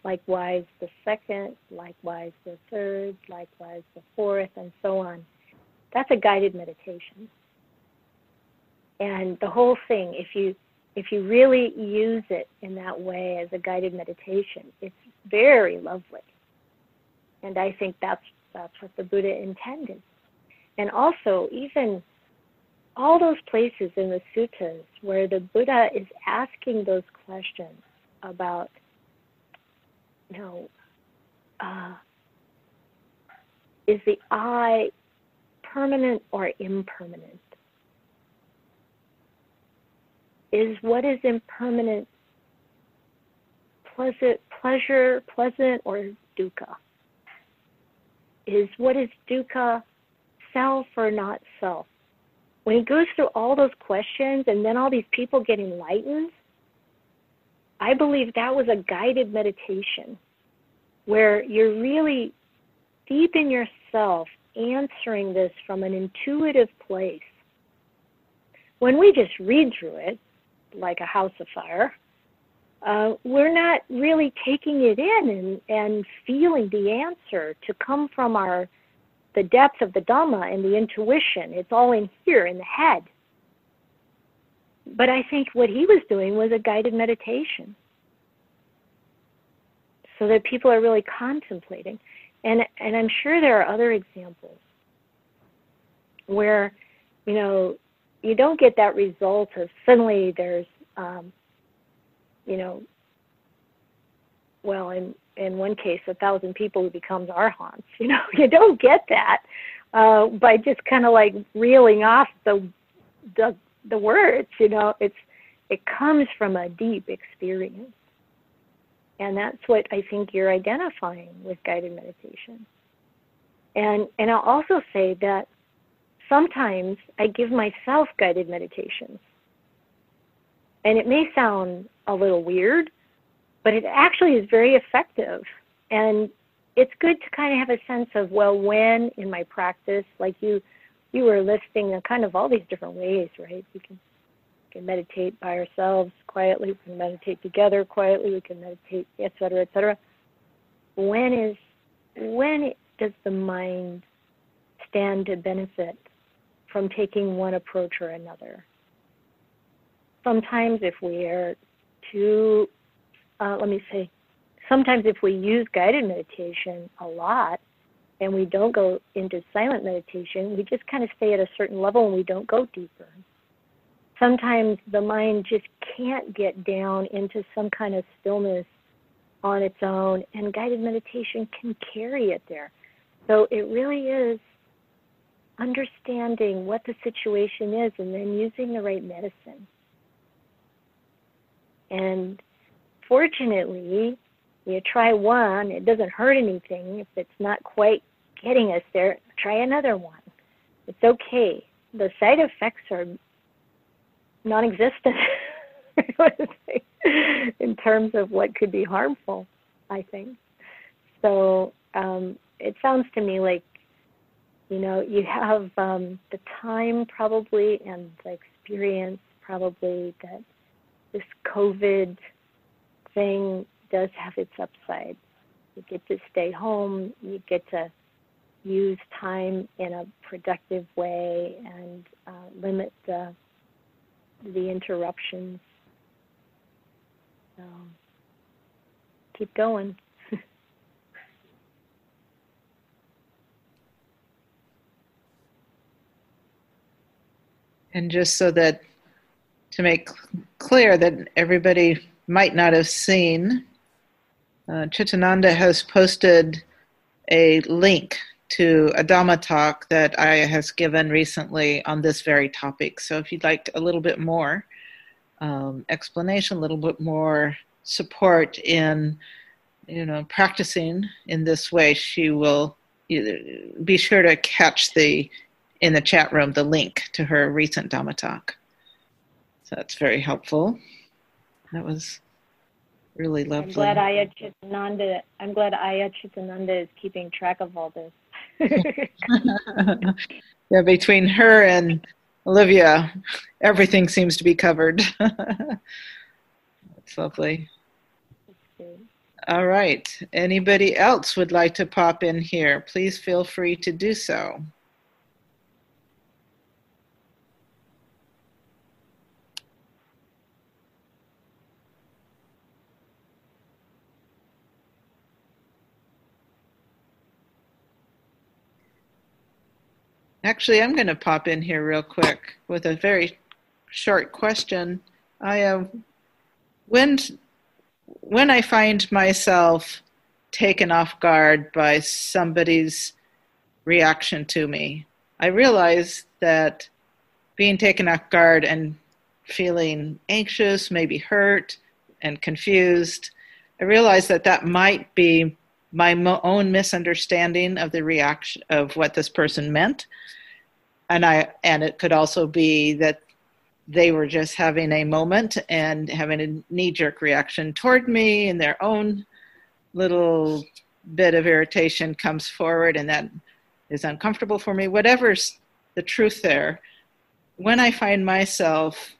Speaker 1: Likewise, the second, likewise, the third, likewise, the fourth, and so on. That's a guided meditation. And the whole thing, if you if you really use it in that way as a guided meditation, it's very lovely. And I think that's that's what the Buddha intended. And also, even all those places in the suttas where the Buddha is asking those questions about, know, uh, is the eye permanent or impermanent? is what is impermanent pleasant pleasure pleasant or dukkha is what is dukkha self or not self when he goes through all those questions and then all these people get enlightened i believe that was a guided meditation where you're really deep in yourself answering this from an intuitive place when we just read through it like a house of fire, uh, we're not really taking it in and, and feeling the answer to come from our the depth of the Dhamma and the intuition. It's all in here in the head. But I think what he was doing was a guided meditation. So that people are really contemplating. And and I'm sure there are other examples where, you know, you don't get that result of suddenly there's um, you know well in in one case a thousand people who becomes arhants you know you don't get that uh, by just kind of like reeling off the the the words you know it's it comes from a deep experience and that's what i think you're identifying with guided meditation and and i'll also say that sometimes I give myself guided meditations. And it may sound a little weird, but it actually is very effective. And it's good to kind of have a sense of, well, when in my practice, like you, you were listing kind of all these different ways, right? We can, we can meditate by ourselves quietly, we can meditate together quietly, we can meditate, et cetera, et cetera. When is, when does the mind stand to benefit from taking one approach or another. Sometimes, if we are too, uh, let me say, sometimes if we use guided meditation a lot and we don't go into silent meditation, we just kind of stay at a certain level and we don't go deeper. Sometimes the mind just can't get down into some kind of stillness on its own, and guided meditation can carry it there. So it really is understanding what the situation is and then using the right medicine. And fortunately, you try one, it doesn't hurt anything. If it's not quite getting us there, try another one. It's okay. the side effects are non-existent in terms of what could be harmful. I think so. Um, it sounds to me like you know you have um, the time probably and the experience probably that this COVID thing does have its upside. You get to stay home. You get to use time in a productive way and uh, limit the the interruptions. So keep going.
Speaker 4: and just so that to make clear that everybody might not have seen, uh, Chitananda has posted a link to a Dhamma talk that Ayya has given recently on this very topic. So if you'd like a little bit more um, explanation, a little bit more support in, you know, practicing in this way, she will be sure to catch the in the chat room the link to her recent Dhamma talk. So that's very helpful. That was really lovely.
Speaker 1: I'm glad Ayya Chitananda. I'm glad Ayya Chitananda is keeping track of all this.
Speaker 4: yeah, between her and Olivia, everything seems to be covered. That's lovely. All right. Anybody else would like to pop in here? Please feel free to do so. Actually, I'm going to pop in here real quick with a very short question. I have when when I find myself taken off guard by somebody's reaction to me, I realize that being taken off guard and feeling anxious, maybe hurt and confused, I realize that that might be my own misunderstanding of the reaction of what this person meant. And i and it could also be that they were just having a moment and having a knee jerk reaction toward me and their own little bit of irritation comes forward and that is uncomfortable for me. Whatever's the truth there when i find myself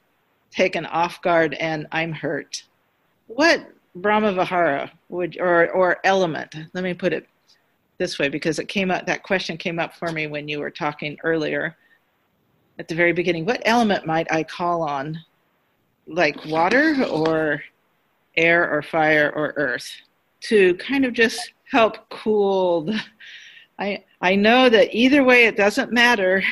Speaker 4: taken off guard and i'm hurt what Brahma Vihara would or or element. Let me put it this way because it came up that question came up for me when you were talking earlier at the very beginning. What element might I call on? Like water or air or fire or earth to kind of just help cool the, I I know that either way it doesn't matter,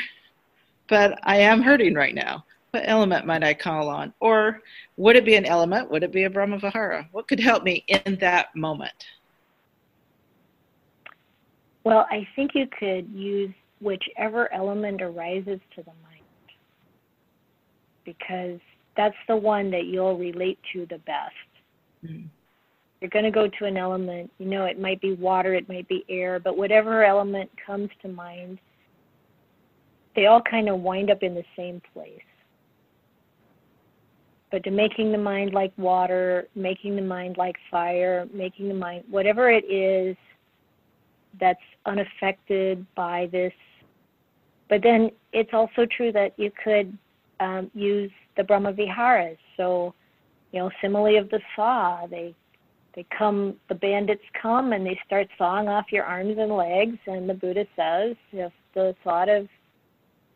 Speaker 4: but I am hurting right now. What element might I call on? Or would it be an element? Would it be a Brahmavihara? What could help me in that moment?
Speaker 1: Well, I think you could use whichever element arises to the mind because that's the one that you'll relate to the best. Mm-hmm. You're going to go to an element, you know, it might be water, it might be air, but whatever element comes to mind, they all kind of wind up in the same place but to making the mind like water, making the mind like fire, making the mind, whatever it is that's unaffected by this. But then it's also true that you could um, use the Brahma Viharas. So, you know, simile of the saw, they they come, the bandits come and they start sawing off your arms and legs. And the Buddha says, if the thought of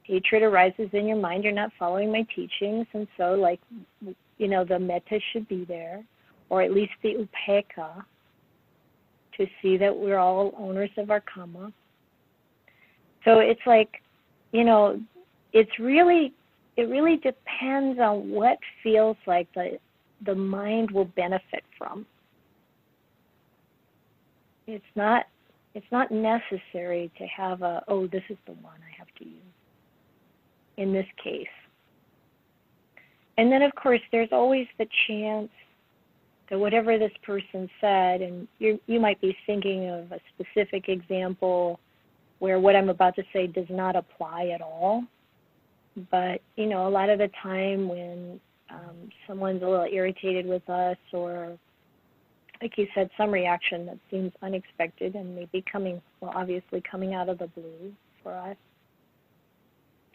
Speaker 1: hatred arises in your mind, you're not following my teachings. And so, like, you know, the metta should be there, or at least the upekkha, to see that we're all owners of our karma. So it's like, you know, it's really, it really depends on what feels like the, the mind will benefit from. It's not, it's not necessary to have a, oh, this is the one I have to use in this case. And then, of course, there's always the chance that whatever this person said, and you you might be thinking of a specific example where what I'm about to say does not apply at all. but you know, a lot of the time when um, someone's a little irritated with us, or like you said, some reaction that seems unexpected and maybe coming, well, obviously coming out of the blue for us.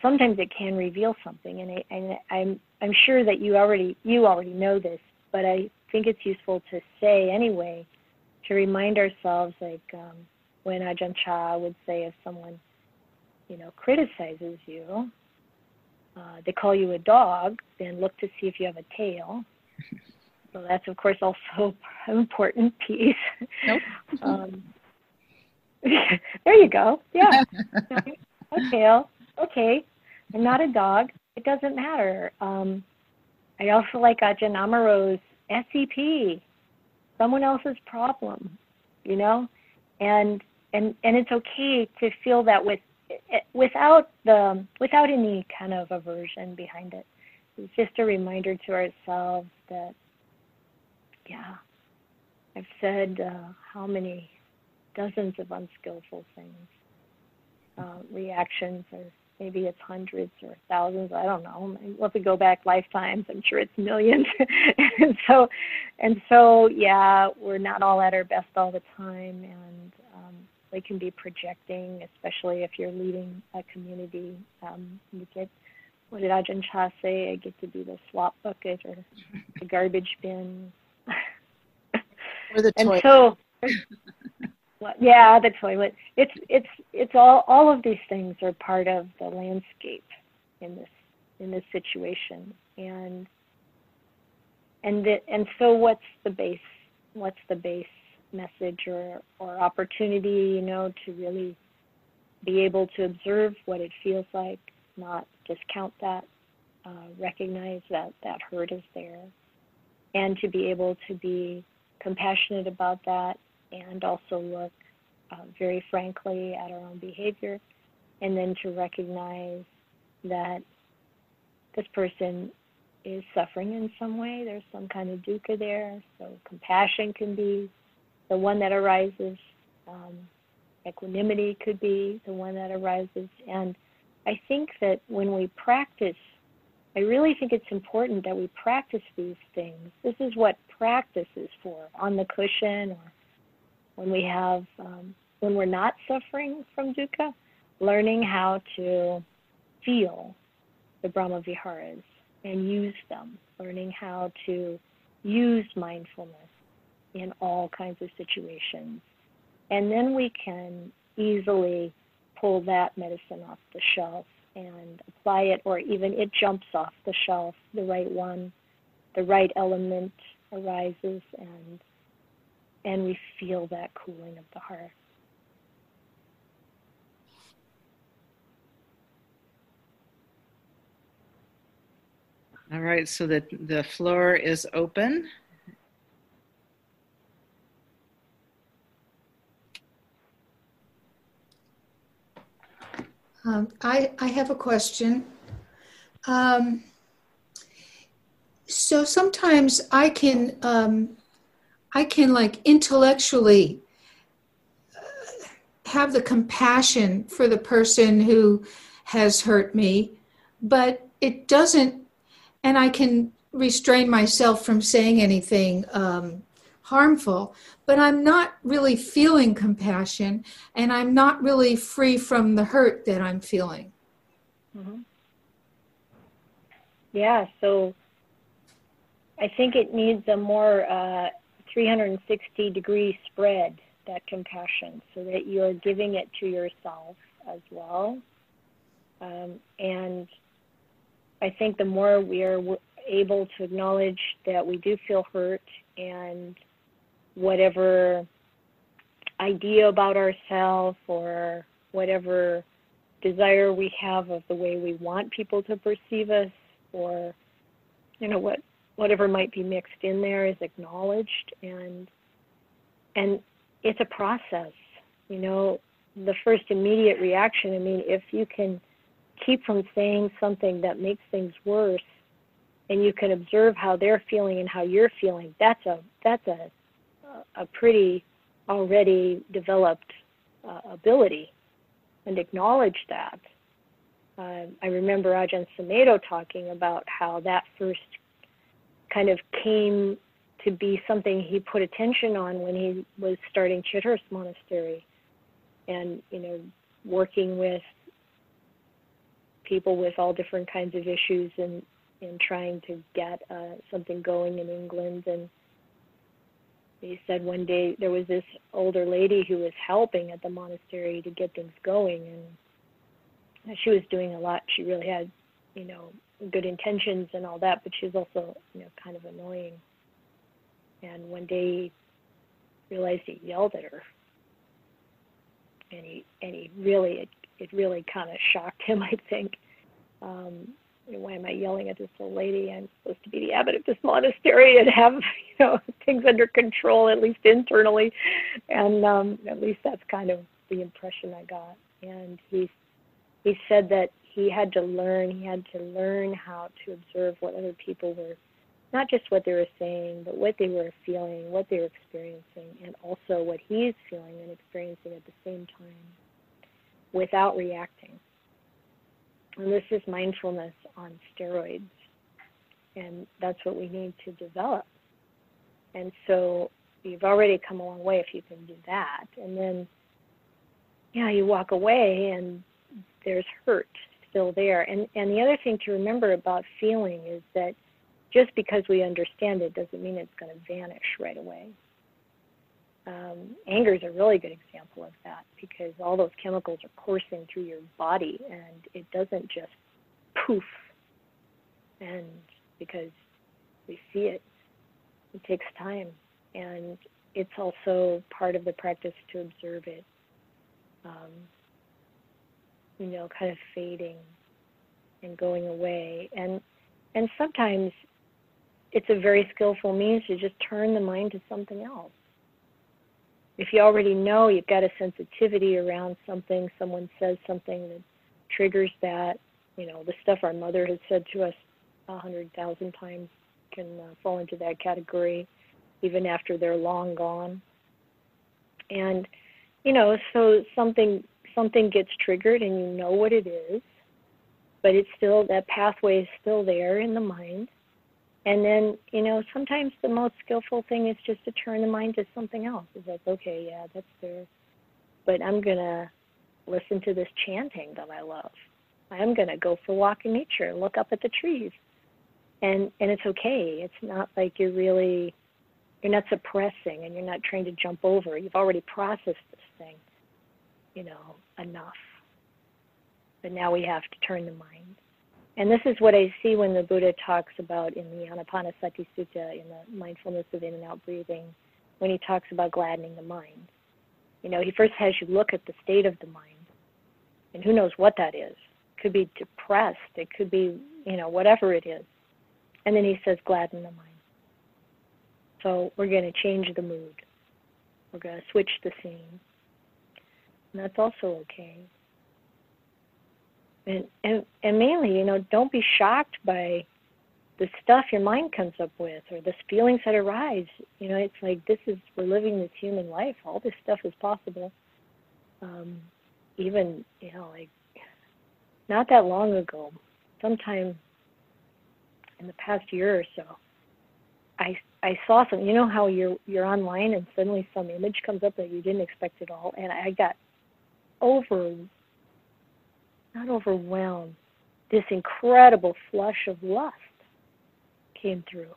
Speaker 1: Sometimes it can reveal something, and, I, and I'm I'm sure that you already you already know this, but I think it's useful to say anyway, to remind ourselves, like um, when Ajahn Chah would say, if someone, you know, criticizes you, uh, they call you a dog, then look to see if you have a tail. So that's of course also an important piece.
Speaker 5: Nope.
Speaker 1: um, there you go. Yeah. a tail. Okay. I'm not a dog. It doesn't matter. Um, I also like Ajahn Amaro's SEP, someone else's problem, you know, and and and it's okay to feel that with without the without any kind of aversion behind it. It's just a reminder to ourselves that, yeah, I've said uh, how many dozens of unskillful things, uh, reactions, or maybe it's hundreds or thousands. I don't know. We'll have to go back lifetimes. I'm sure it's millions. and so, and so, yeah, we're not all at our best all the time, and um, they can be projecting, especially if you're leading a community. Um, you get, what did Ajahn Chah say? I get to be the swap bucket or the garbage bin.
Speaker 4: or the
Speaker 1: and so, yeah, the toilet. It's it's it's all all of these things are part of the landscape in this in this situation, and and the, and so what's the base? What's the base message or, or opportunity, you know, to really be able to observe what it feels like, not discount that, uh, recognize that that hurt is there, and to be able to be compassionate about that and also look uh, very frankly at our own behavior, and then to recognize that this person is suffering in some way. There's some kind of dukkha there, so compassion can be the one that arises. Um, equanimity could be the one that arises. And I think that when we practice, I really think it's important that we practice these things. This is what practice is for on the cushion or when we have, um, when we're not suffering from dukkha, learning how to feel the Brahma Viharas and use them, learning how to use mindfulness in all kinds of situations. And then we can easily pull that medicine off the shelf and apply it, or even it jumps off the shelf, the right one, the right element arises, and and we feel that cooling of the heart.
Speaker 4: All right, so the, the floor is open.
Speaker 16: Um, I, I have a question. Um, so sometimes I can um, I can like intellectually uh, have the compassion for the person who has hurt me, but it doesn't, and I can restrain myself from saying anything um, harmful, but I'm not really feeling compassion and I'm not really free from the hurt that I'm feeling.
Speaker 1: Mm-hmm. Yeah, so I think it needs a more uh, 360 degree spread, that compassion, so that you're giving it to yourself as well. Um, and I think the more we are able to acknowledge that we do feel hurt and whatever idea about ourselves or whatever desire we have of the way we want people to perceive us or you know what whatever might be mixed in there is acknowledged and and it's a process you know the first immediate reaction i mean if you can keep from saying something that makes things worse and you can observe how they're feeling and how you're feeling that's a that's a a pretty already developed uh, ability and acknowledge that. uh, I remember Ajahn Sumedho talking about how that first kind of came to be something he put attention on when he was starting Chithurst Monastery and, you know, working with people with all different kinds of issues and, and trying to get uh, something going in England. And he said one day there was this older lady who was helping at the monastery to get things going. And she was doing a lot. She really had, you know, good intentions and all that, but she was also, you know, kind of annoying. And one day he realized he yelled at her. And he and he really it, it really kind of shocked him, I think. Um, you know, why am I yelling at this old lady? I'm supposed to be the abbot of this monastery and have you know things under control, at least internally, and um, at least that's kind of the impression I got. And he he said that he had to learn. He had to learn how to observe what other people were, not just what they were saying, but what they were feeling, what they were experiencing, and also what he's feeling and experiencing at the same time, without reacting and this is mindfulness on steroids. And that's what we need to develop. And so you've already come a long way if you can do that. And then, yeah, you walk away and there's hurt still there. And, and the other thing to remember about feeling is that just because we understand it doesn't mean it's going to vanish right away. Um, anger is a really good example of that because all those chemicals are coursing through your body and it doesn't just poof. And because we see it, it takes time. And it's also part of the practice to observe it, um, you know, kind of fading and going away. And and sometimes it's a very skillful means to just turn the mind to something else if you already know you've got a sensitivity around something, someone says something that triggers that, you know, the stuff our mother has said to us a hundred thousand times can uh, fall into that category, even after they're long gone. And, you know, so something something gets triggered and you know what it is, but it's still that pathway is still there in the mind and then, you know, sometimes the most skillful thing is just to turn the mind to something else. It's like, okay, yeah, that's there. But I'm going to listen to this chanting that I love. I'm going to go for a walk in nature and look up at the trees. And and it's okay. It's not like you're really you're not suppressing and you're not trying to jump over. You've already processed this thing, you know, enough. But now we have to turn the mind. And this is what I see when the Buddha talks about in the Anapanasati Sutta, in the mindfulness of in and out breathing, when he talks about gladdening the mind. You know, he first has you look at the state of the mind, and who knows what that is. It could be depressed, it could be, you know, whatever it is. And then he says, gladden the mind. So we're going to change the mood. We're going to switch the scene. That's also okay. And, and and mainly you know don't be shocked by the stuff your mind comes up with or the feelings that arise. You know it's like this is we're living this human life. All this stuff is possible. Um even you know like not that long ago sometime in the past year or so i i saw some you know how you're you're online and suddenly some image comes up that you didn't expect at all? And i got over not overwhelmed, this incredible flush of lust came through.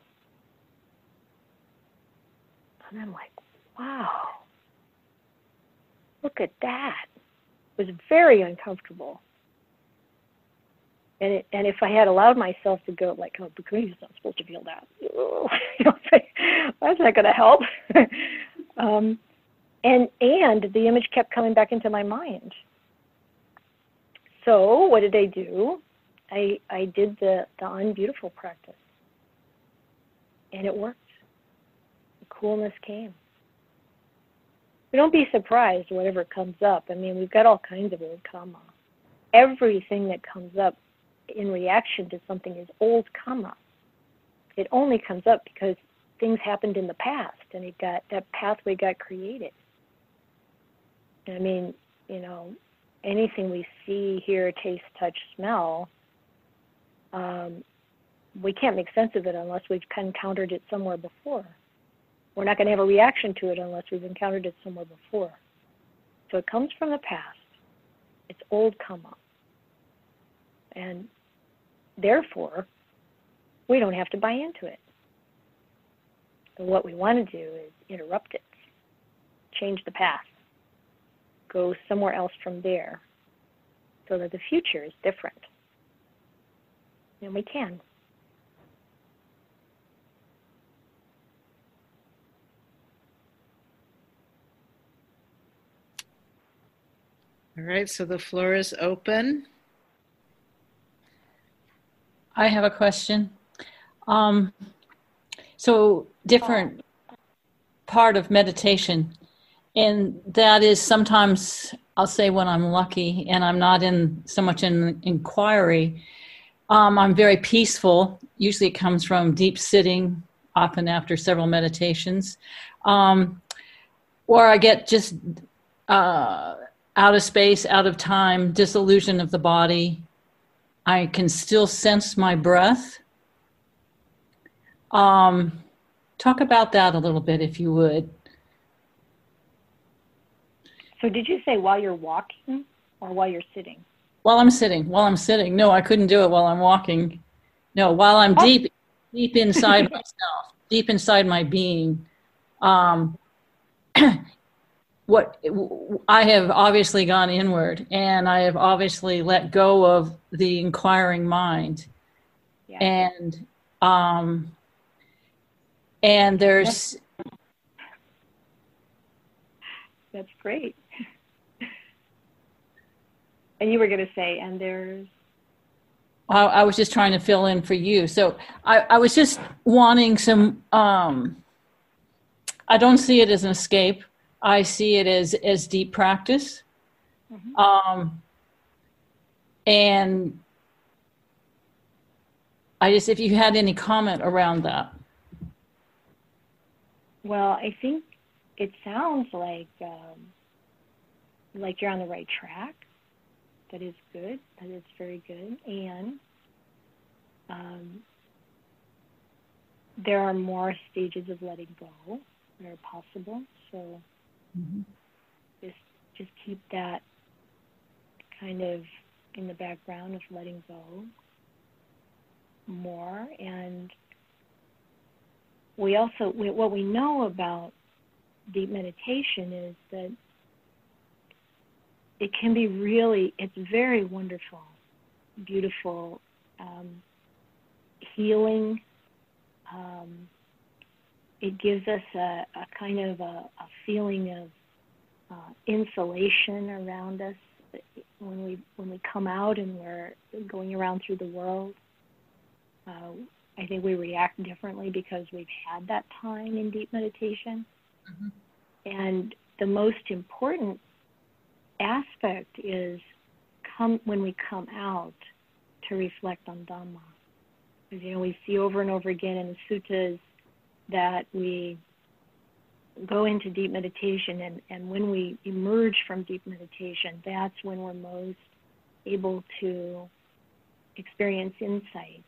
Speaker 1: And I'm like, wow, look at that. It was very uncomfortable. And, it, and if I had allowed myself to go like, oh, Bhikkhu's not supposed to feel that, that's not going to help. um, and and the image kept coming back into my mind so what did I do? I I did the the unbeautiful practice, and it worked. The coolness came. But don't be surprised whatever comes up. I mean, we've got all kinds of old karma. Everything that comes up in reaction to something is old karma. It only comes up because things happened in the past, and it got that pathway got created. I mean, you know, anything we see, hear, taste, touch, smell, um, we can't make sense of it unless we've encountered it somewhere before. We're not going to have a reaction to it unless we've encountered it somewhere before. So it comes from the past. It's old come up. And therefore, we don't have to buy into it. But what we want to do is interrupt it, change the past, go somewhere else from there so that the future is different. And we can.
Speaker 4: All right, so the floor is open.
Speaker 5: I have a question. Um, so different part of meditation, and that is sometimes I'll say when I'm lucky and I'm not in so much in inquiry, um, I'm very peaceful. Usually, it comes from deep sitting, often after several meditations, um, or I get just uh, out of space, out of time, disillusion of the body. I can still sense my breath. Um, talk about that a little bit, if you would.
Speaker 1: So, did you say while you're walking or while you're sitting?
Speaker 5: While I'm sitting. While I'm sitting. No, I couldn't do it while I'm walking. No, while I'm
Speaker 1: Oh.
Speaker 5: deep, deep inside myself, deep inside my being. Um, what I have obviously gone inward, and I have obviously let go of the inquiring mind, yeah. and um, and there's
Speaker 1: That's great. And you were going to say, and there's
Speaker 5: I, I was just trying to fill in for you. So I, I was just wanting some. Um, I don't see it as an escape. I see it as as deep practice. Um, and I just, if you had any comment around that.
Speaker 1: Well, I think it sounds like um, like you're on the right track. That is good. That is very good. And um, there are more stages of letting go that are possible. So just just keep that kind of in the background of letting go more and we also we, what we know about deep meditation is that it can be really it's very wonderful beautiful um, healing um, it gives us a, a kind of a, a feeling of uh, insulation around us when we when we come out and we're going around through the world. Uh, I think we react differently because we've had that time in deep meditation. And the most important aspect is come when we come out to reflect on Dhamma. Because you know we see over and over again in the suttas that we go into deep meditation and, and when we emerge from deep meditation, that's when we're most able to experience insight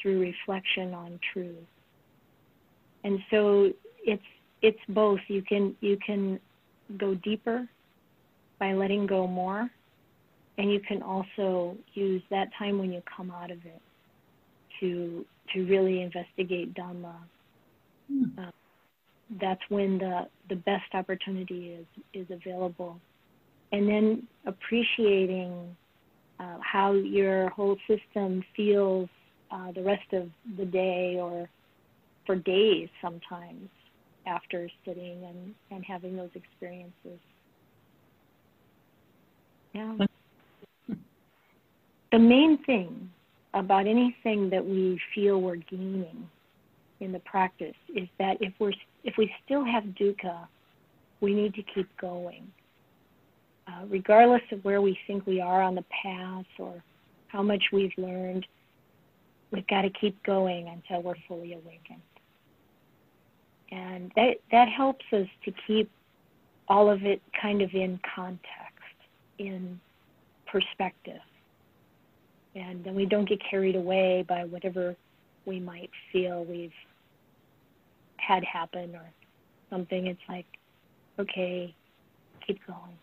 Speaker 1: through reflection on truth. And so it's it's both. You can you can go deeper by letting go more, and you can also use that time when you come out of it to to really investigate Dhamma. Uh, that's when the the best opportunity is is available, and then appreciating uh, how your whole system feels uh, the rest of the day or for days sometimes after sitting and, and having those experiences. Yeah. The main thing about anything that we feel we're gaining in the practice is that if we're if we still have dukkha, we need to keep going. Uh, regardless of where we think we are on the path or how much we've learned, we've got to keep going until we're fully awakened. And that that helps us to keep all of it kind of in context, in perspective. And then we don't get carried away by whatever we might feel we've had happen or something. It's like, okay, keep going.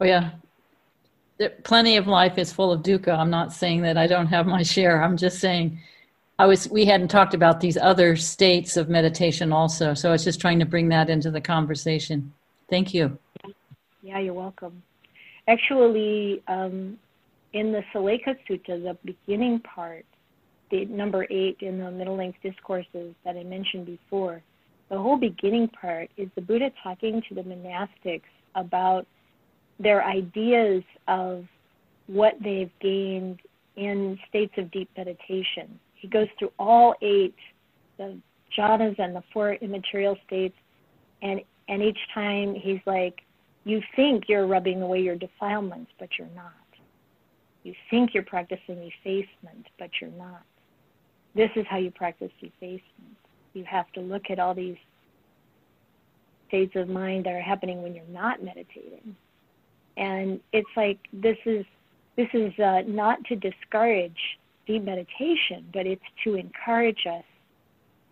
Speaker 5: Oh yeah. There, plenty of life is full of dukkha. I'm not saying that I don't have my share. I'm just saying I was we hadn't talked about these other states of meditation also. So I was just trying to bring that into the conversation. Thank you.
Speaker 1: Yeah, you're welcome. Actually, um, in the Sallekha Sutta, the beginning part, the number eight in the middle length discourses that I mentioned before, the whole beginning part is the Buddha talking to the monastics about their ideas of what they've gained in states of deep meditation. He goes through all eight, the jhanas and the four immaterial states, and and each time he's like, you think you're rubbing away your defilements, but you're not. You think you're practicing effacement, but you're not. This is how you practice effacement. You have to look at all these states of mind that are happening when you're not meditating. And it's like this is this is uh, not to discourage deep meditation, but it's to encourage us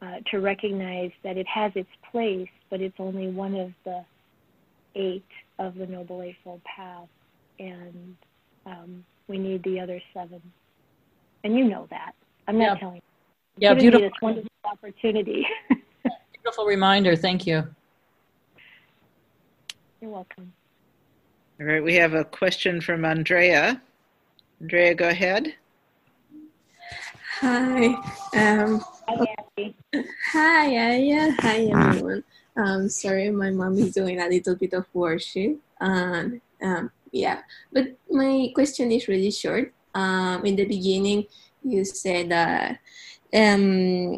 Speaker 1: uh, to recognize that it has its place, but it's only one of the eight of the Noble Eightfold Path, and um, we need the other seven. And you know that. I'm not
Speaker 5: Yeah.
Speaker 1: telling you.
Speaker 5: Yeah,
Speaker 1: Giving me
Speaker 5: beautiful.
Speaker 1: This wonderful opportunity.
Speaker 5: Beautiful reminder. Thank you.
Speaker 1: You're welcome.
Speaker 4: All right, we have a question from Andrea. Andrea, go ahead.
Speaker 17: Hi. Um, hi, Ayya. Hi, everyone. Um, sorry, my mom is doing a little bit of worship. And um, yeah, but my question is really short. Um, in the beginning, you said that um,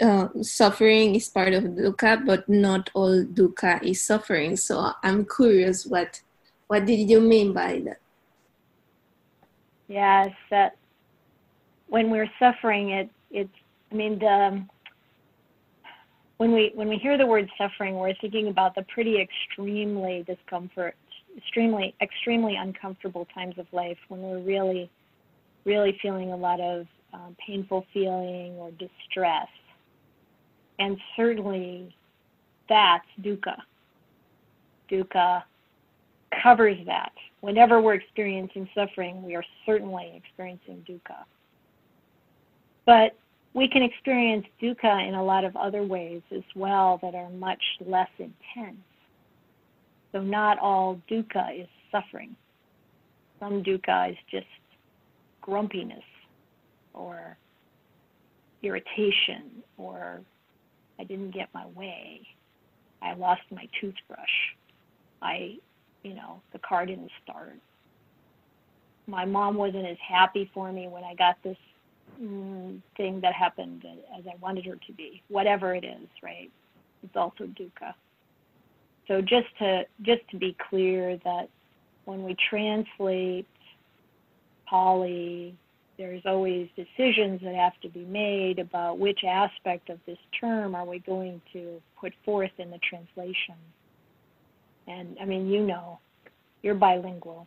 Speaker 17: uh, suffering is part of dukkha, but not all dukkha is suffering. So I'm curious, what what did you mean by that?
Speaker 1: Yes, that when we're suffering, it it's. I mean, the when we when we hear the word suffering, we're thinking about the pretty extremely discomfort, extremely extremely uncomfortable times of life when we're really, really feeling a lot of um, painful feeling or distress, and certainly that's dukkha. Dukkha covers that. Whenever we're experiencing suffering, we are certainly experiencing dukkha. But we can experience dukkha in a lot of other ways as well that are much less intense. So not all dukkha is suffering. Some dukkha is just grumpiness or irritation or I didn't get my way. I lost my toothbrush. I, you know, the car didn't start. My mom wasn't as happy for me when I got this Mm, thing that happened as I wanted her to be. Whatever it is, right? It's also dukkha. So just to just to be clear that when we translate Pali, there's always decisions that have to be made about which aspect of this term are we going to put forth in the translation. And I mean, you know, you're bilingual.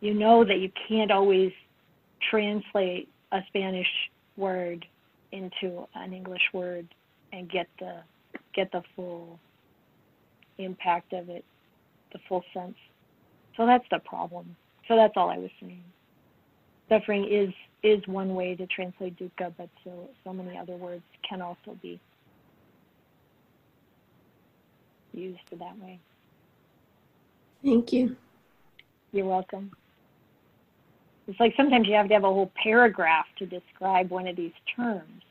Speaker 1: You know that you can't always translate a Spanish word into an English word and get the get the full impact of it, the full sense. So that's the problem. So that's all I was saying. Suffering is is one way to translate dukkha, but so so many other words can also be used that way.
Speaker 17: Thank you.
Speaker 1: You're welcome. It's like sometimes you have to have a whole paragraph to describe one of these terms.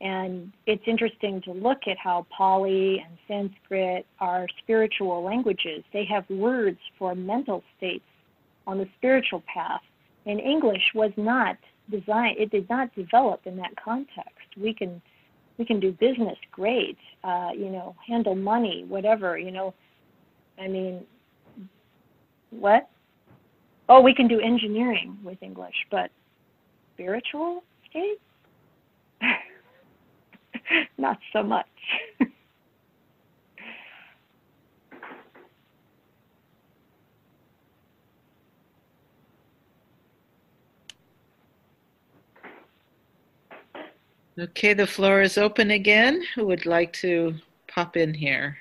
Speaker 1: And it's interesting to look at how Pali and Sanskrit are spiritual languages. They have words for mental states on the spiritual path. And English was not designed, it did not develop in that context. We can we can do business great, uh, you know, handle money, whatever, you know. I mean, what? oh, we can do engineering with English, but spiritual states? Not so much.
Speaker 4: okay, the floor is open again. Who would like to pop in here?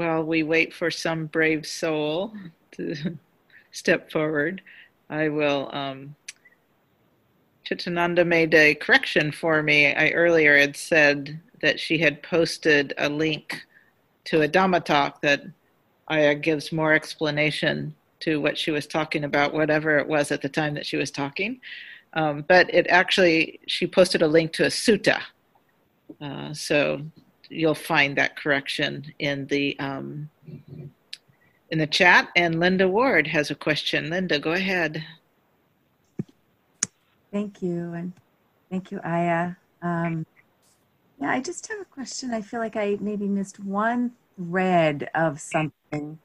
Speaker 4: While we wait for some brave soul to step forward, I will. Um, Chitananda made a correction for me. I earlier had said that she had posted a link to a Dhamma talk that Ayya gives more explanation to what she was talking about, whatever it was at the time that she was talking. Um, but it actually, she posted a link to a sutta. Uh, so you'll find that correction in the um, in the chat. And Linda Ward has a question. Linda, go ahead.
Speaker 18: Thank you, and thank you, Ayya. Um, yeah, I just have a question. I feel like I maybe missed one thread of something,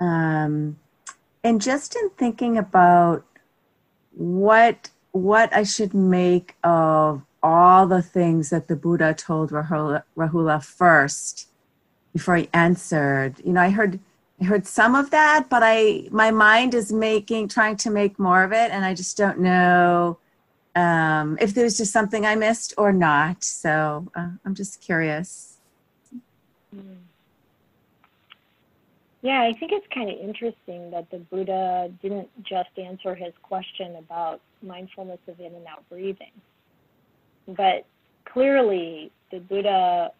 Speaker 18: um, and just in thinking about what what I should make of all the things that the Buddha told Rahula, Rahula first before he answered. You know, I heard I heard some of that, but I my mind is making trying to make more of it, and I just don't know um, if there's just something I missed or not. So uh, I'm just curious.
Speaker 1: Yeah, I think it's kind of interesting that the Buddha didn't just answer his question about mindfulness of in and out breathing, but clearly the Buddha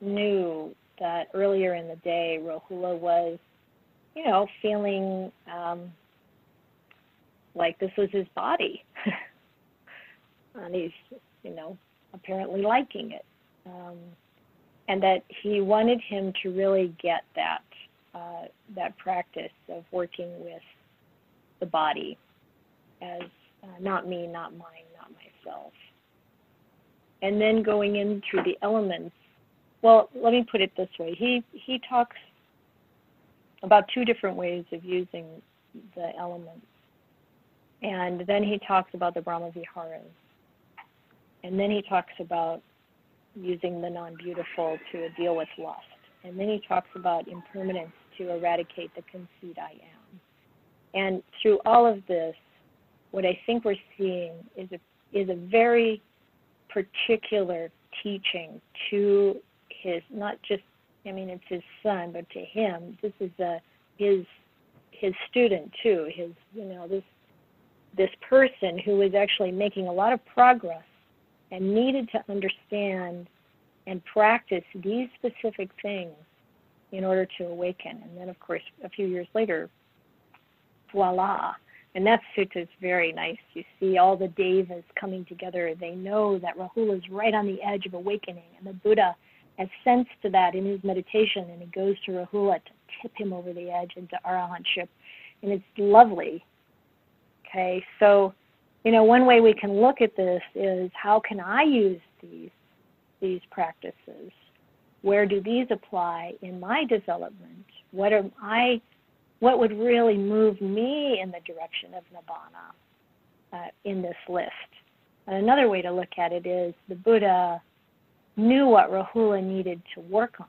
Speaker 1: knew that earlier in the day, Rahula was, you know, feeling um, like this was his body. and he's, you know, apparently liking it. Um, and that he wanted him to really get that uh, that practice of working with the body as uh, not me, not mine, not myself. And then going into the elements. Well, let me put it this way. He he talks about two different ways of using the elements. And then he talks about the Brahma Viharas. And then he talks about using the non beautiful to deal with lust. And then he talks about impermanence to eradicate the conceit I am. And through all of this, what I think we're seeing is a, is a very particular teaching to his, not just, I mean, it's his son, but to him, this is a, his, his student too, his, you know, this, this person who is actually making a lot of progress and needed to understand and practice these specific things in order to awaken. And then, of course, a few years later, voila. And that sutta is very nice. You see all the devas coming together. They know that Rahula is right on the edge of awakening, and the Buddha has sensed that in his meditation, and he goes to Rahula to tip him over the edge into arahantship. And it's lovely. Okay, so you know, one way we can look at this is how can I use these these practices? Where do these apply in my development? What am I what would really move me in the direction of nibbana uh, in this list? And another way to look at it is the Buddha knew what Rahula needed to work on.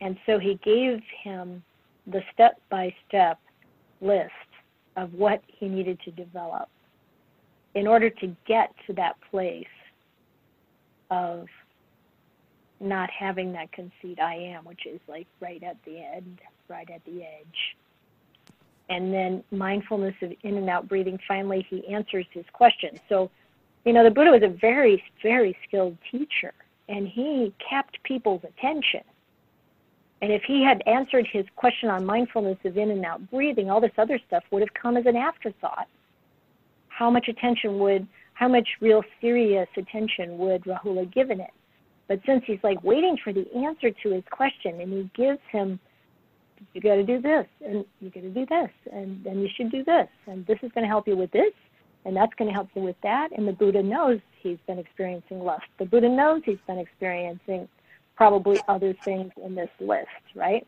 Speaker 1: And so he gave him the step by step list of what he needed to develop in order to get to that place of not having that conceit I am, which is like right at the end, right at the edge. And then mindfulness of in and out breathing, finally, he answers his question. So, you know, the Buddha was a very, very skilled teacher, and he kept people's attention. And if he had answered his question on mindfulness of in and out breathing, all this other stuff would have come as an afterthought how much attention would, how much real serious attention would Rahula given it? But since he's like waiting for the answer to his question and he gives him, you got to do this and you got to do this and then you should do this and this is going to help you with this And that's going to help you with that. And the Buddha knows he's been experiencing lust. The Buddha knows he's been experiencing probably other things in this list, right?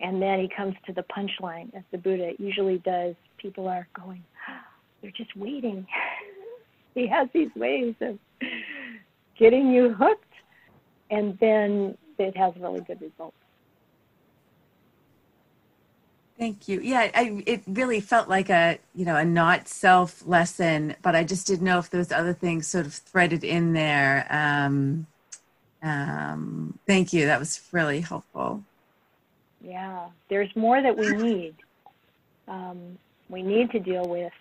Speaker 1: And then he comes to the punchline, as the Buddha usually does. People are going, they're just waiting. he has these ways of getting you hooked, and then it has really good results.
Speaker 18: Thank you. Yeah, I, it really felt like a you know a not self lesson, but I just didn't know if those other things sort of threaded in there. Um, um, thank you. That was really helpful.
Speaker 1: Yeah, there's more that we need. Um, we need to deal with,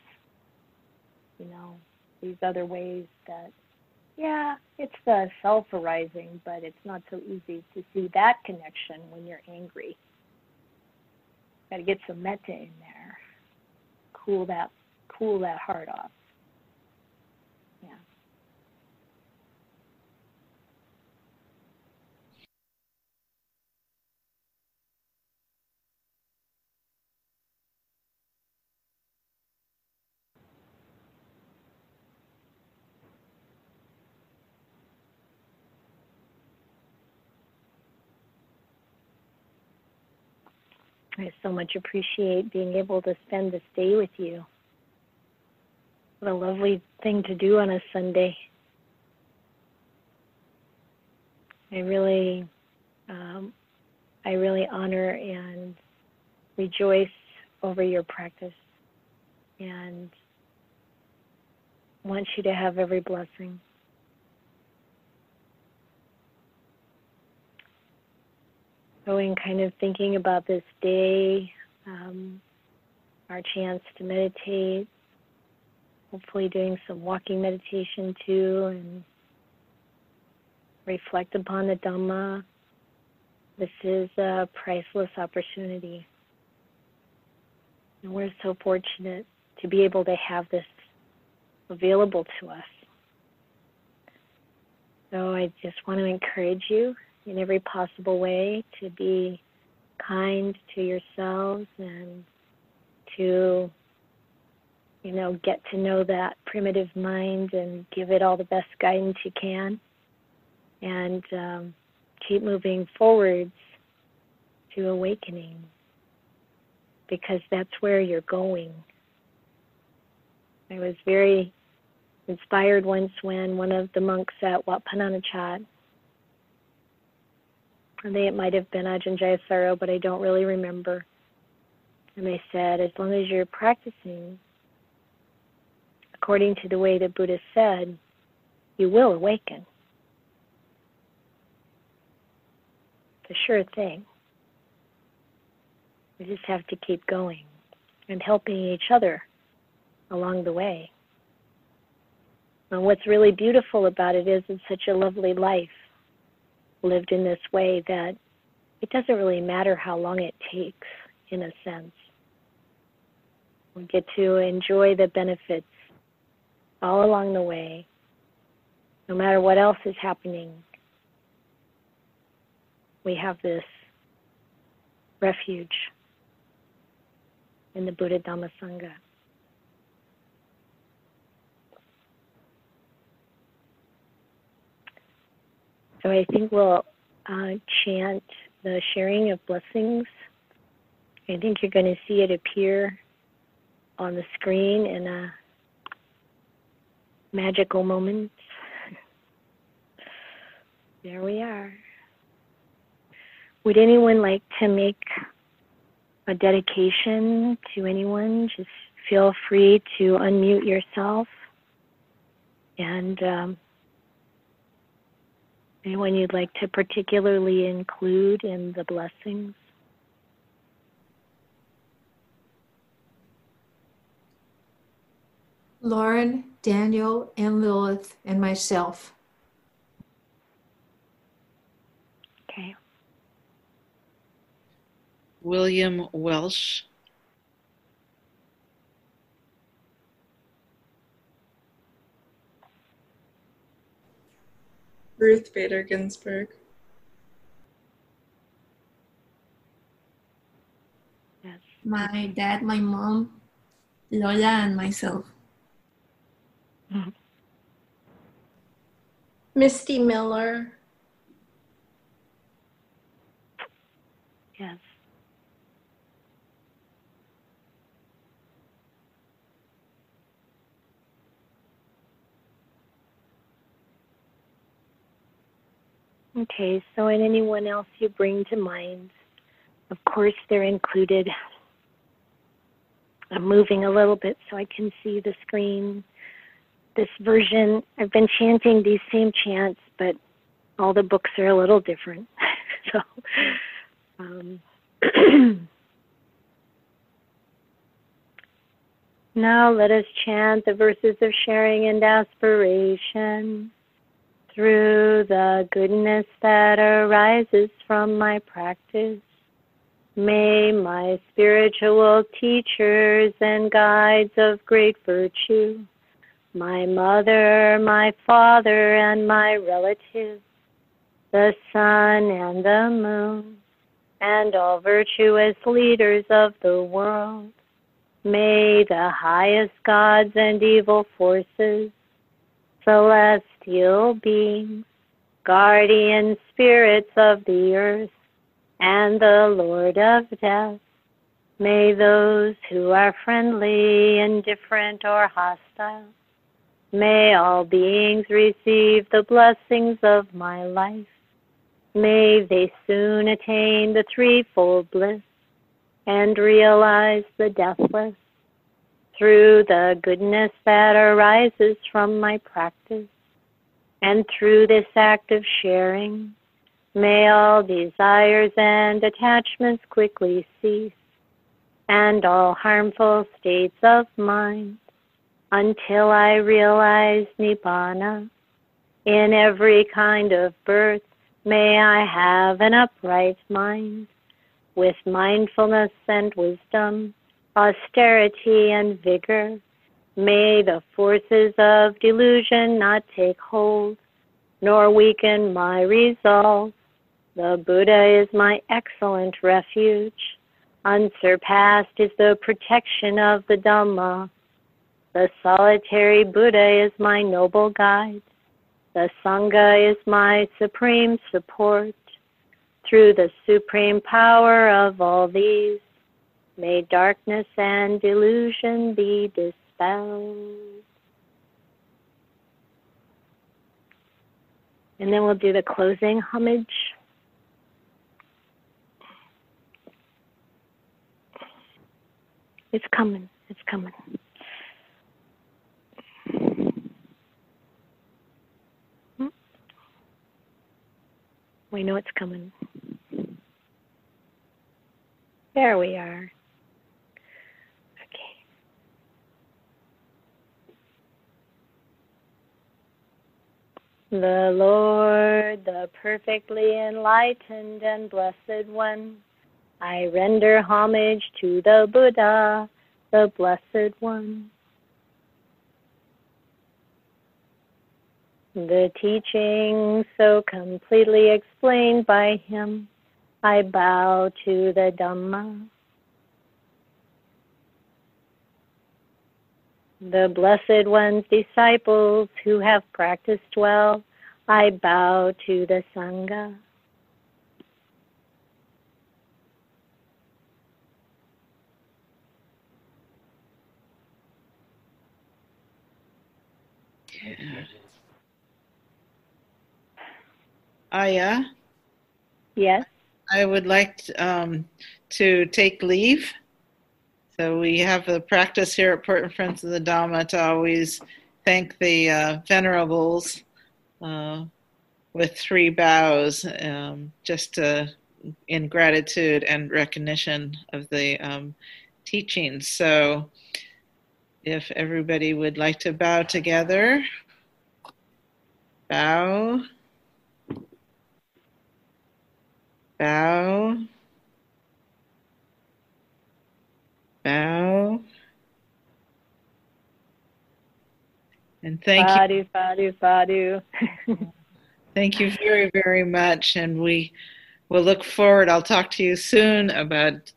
Speaker 1: you know, these other ways that, yeah, it's uh, the self arising, but it's not so easy to see that connection when you're angry. Got to get some metta in there. Cool that, cool that heart off. I so much appreciate being able to spend this day with you. What a lovely thing to do on a Sunday. I really, um, I really honor and rejoice over your practice and want you to have every blessing. Going kind of thinking about this day, um, our chance to meditate, hopefully doing some walking meditation too, and reflect upon the Dhamma. This is a priceless opportunity. And we're so fortunate to be able to have this available to us. So I just want to encourage you in every possible way to be kind to yourselves and to you know get to know that primitive mind and give it all the best guidance you can. And um, keep moving forwards to awakening because that's where you're going. I was very inspired once when one of the monks at Wat Pah Nanachat I think it might have been Ajahn Jayasaro, but I don't really remember. And they said, as long as you're practicing according to the way the Buddha said, you will awaken. A sure thing. We just have to keep going and helping each other along the way. And what's really beautiful about it is it's such a lovely life lived in this way that it doesn't really matter how long it takes, in a sense. We get to enjoy the benefits all along the way, no matter what else is happening. We have this refuge in the Buddha Dhamma Sangha. So I think we'll uh, chant the sharing of blessings. I think you're going to see it appear on the screen in a magical moment. There we are. Would anyone like to make a dedication to anyone? Just feel free to unmute yourself and um, Anyone you'd like to particularly include in the blessings?
Speaker 16: Lauren, Daniel, and Lilith, and myself.
Speaker 1: Okay.
Speaker 19: William Welsh.
Speaker 20: Ruth Bader Ginsburg.
Speaker 17: My dad, my mom, Lola and myself.
Speaker 21: Misty Miller.
Speaker 1: Yes. Okay, so and anyone else you bring to mind, of course they're included. I'm moving a little bit so I can see the screen. This version, I've been chanting these same chants, but all the books are a little different. so, um, now let us chant the verses of sharing and aspiration through the goodness that arises from my practice. May my spiritual teachers and guides of great virtue, my mother, my father, and my relatives, the sun and the moon, and all virtuous leaders of the world, may the highest gods and evil forces, celestial beings, guardian spirits of the earth, and the Lord of death. May those who are friendly, indifferent, or hostile, may all beings receive the blessings of my life. May they soon attain the threefold bliss and realize the deathless through the goodness that arises from my practice and through this act of sharing. May all desires and attachments quickly cease, and all harmful states of mind, until I realize Nibbana. In every kind of birth, may I have an upright mind, with mindfulness and wisdom, austerity and vigor. May the forces of delusion not take hold, nor weaken my resolve. The Buddha is my excellent refuge. Unsurpassed is the protection of the Dhamma. The solitary Buddha is my noble guide. The Sangha is my supreme support. Through the supreme power of all these, may darkness and delusion be dispelled. And then we'll do the closing homage. It's coming. It's coming. Hmm. We know it's coming. There we are. The Lord, the perfectly enlightened and blessed one, I render homage to the Buddha, the blessed one. The teaching so completely explained by him, I bow to the Dhamma. The Blessed One's disciples who have practiced well, I bow to the Sangha.
Speaker 4: Ayya?
Speaker 1: Yes.
Speaker 4: I would like um, to take leave. So we have a practice here at Portland Friends of the Dhamma to always thank the uh, venerables uh, with three bows, um, just to, in gratitude and recognition of the um, teachings. So if everybody would like to bow together, bow. Bow. Bow. And thank
Speaker 1: Sadhu,
Speaker 4: you.
Speaker 1: sadhu, sadhu.
Speaker 4: Thank you very, very much. And we will look forward. I'll talk to you soon about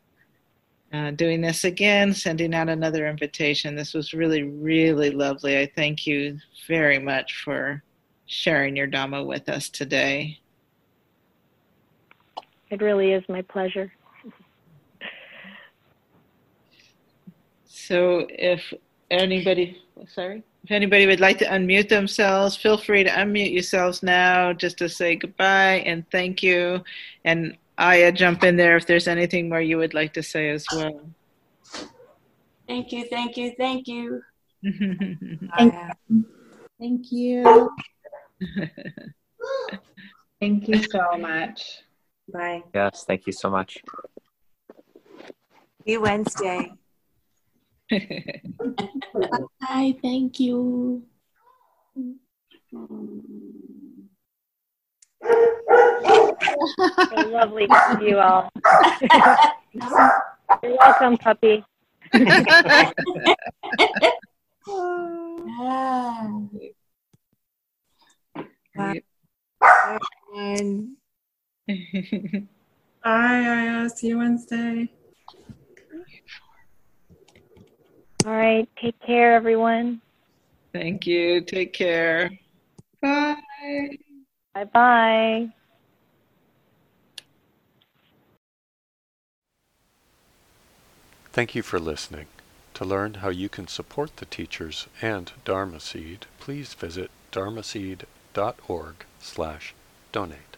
Speaker 4: uh, doing this again, sending out another invitation. This was really, really lovely. I thank you very much for sharing your Dhamma with us today.
Speaker 1: It really is my pleasure.
Speaker 4: So if anybody, sorry, if anybody would like to unmute themselves, feel free to unmute yourselves now just to say goodbye and thank you. And Ayya, jump in there if there's anything more you would like to say as well.
Speaker 2: Thank you, thank you, thank you.
Speaker 7: Thank, thank you. Thank you so much.
Speaker 18: Bye.
Speaker 14: Yes, thank you so much.
Speaker 18: See you Wednesday.
Speaker 17: Bye. Thank you.
Speaker 1: So lovely to see you all. You're welcome, puppy.
Speaker 18: Bye.
Speaker 19: Bye. Ayya. See you Wednesday.
Speaker 1: All right. Take care, everyone.
Speaker 4: Thank you. Take care.
Speaker 19: Bye.
Speaker 1: Bye bye.
Speaker 22: Thank you for listening. To learn how you can support the teachers and Dharma Seed, please visit dharmaseed.org slash donate.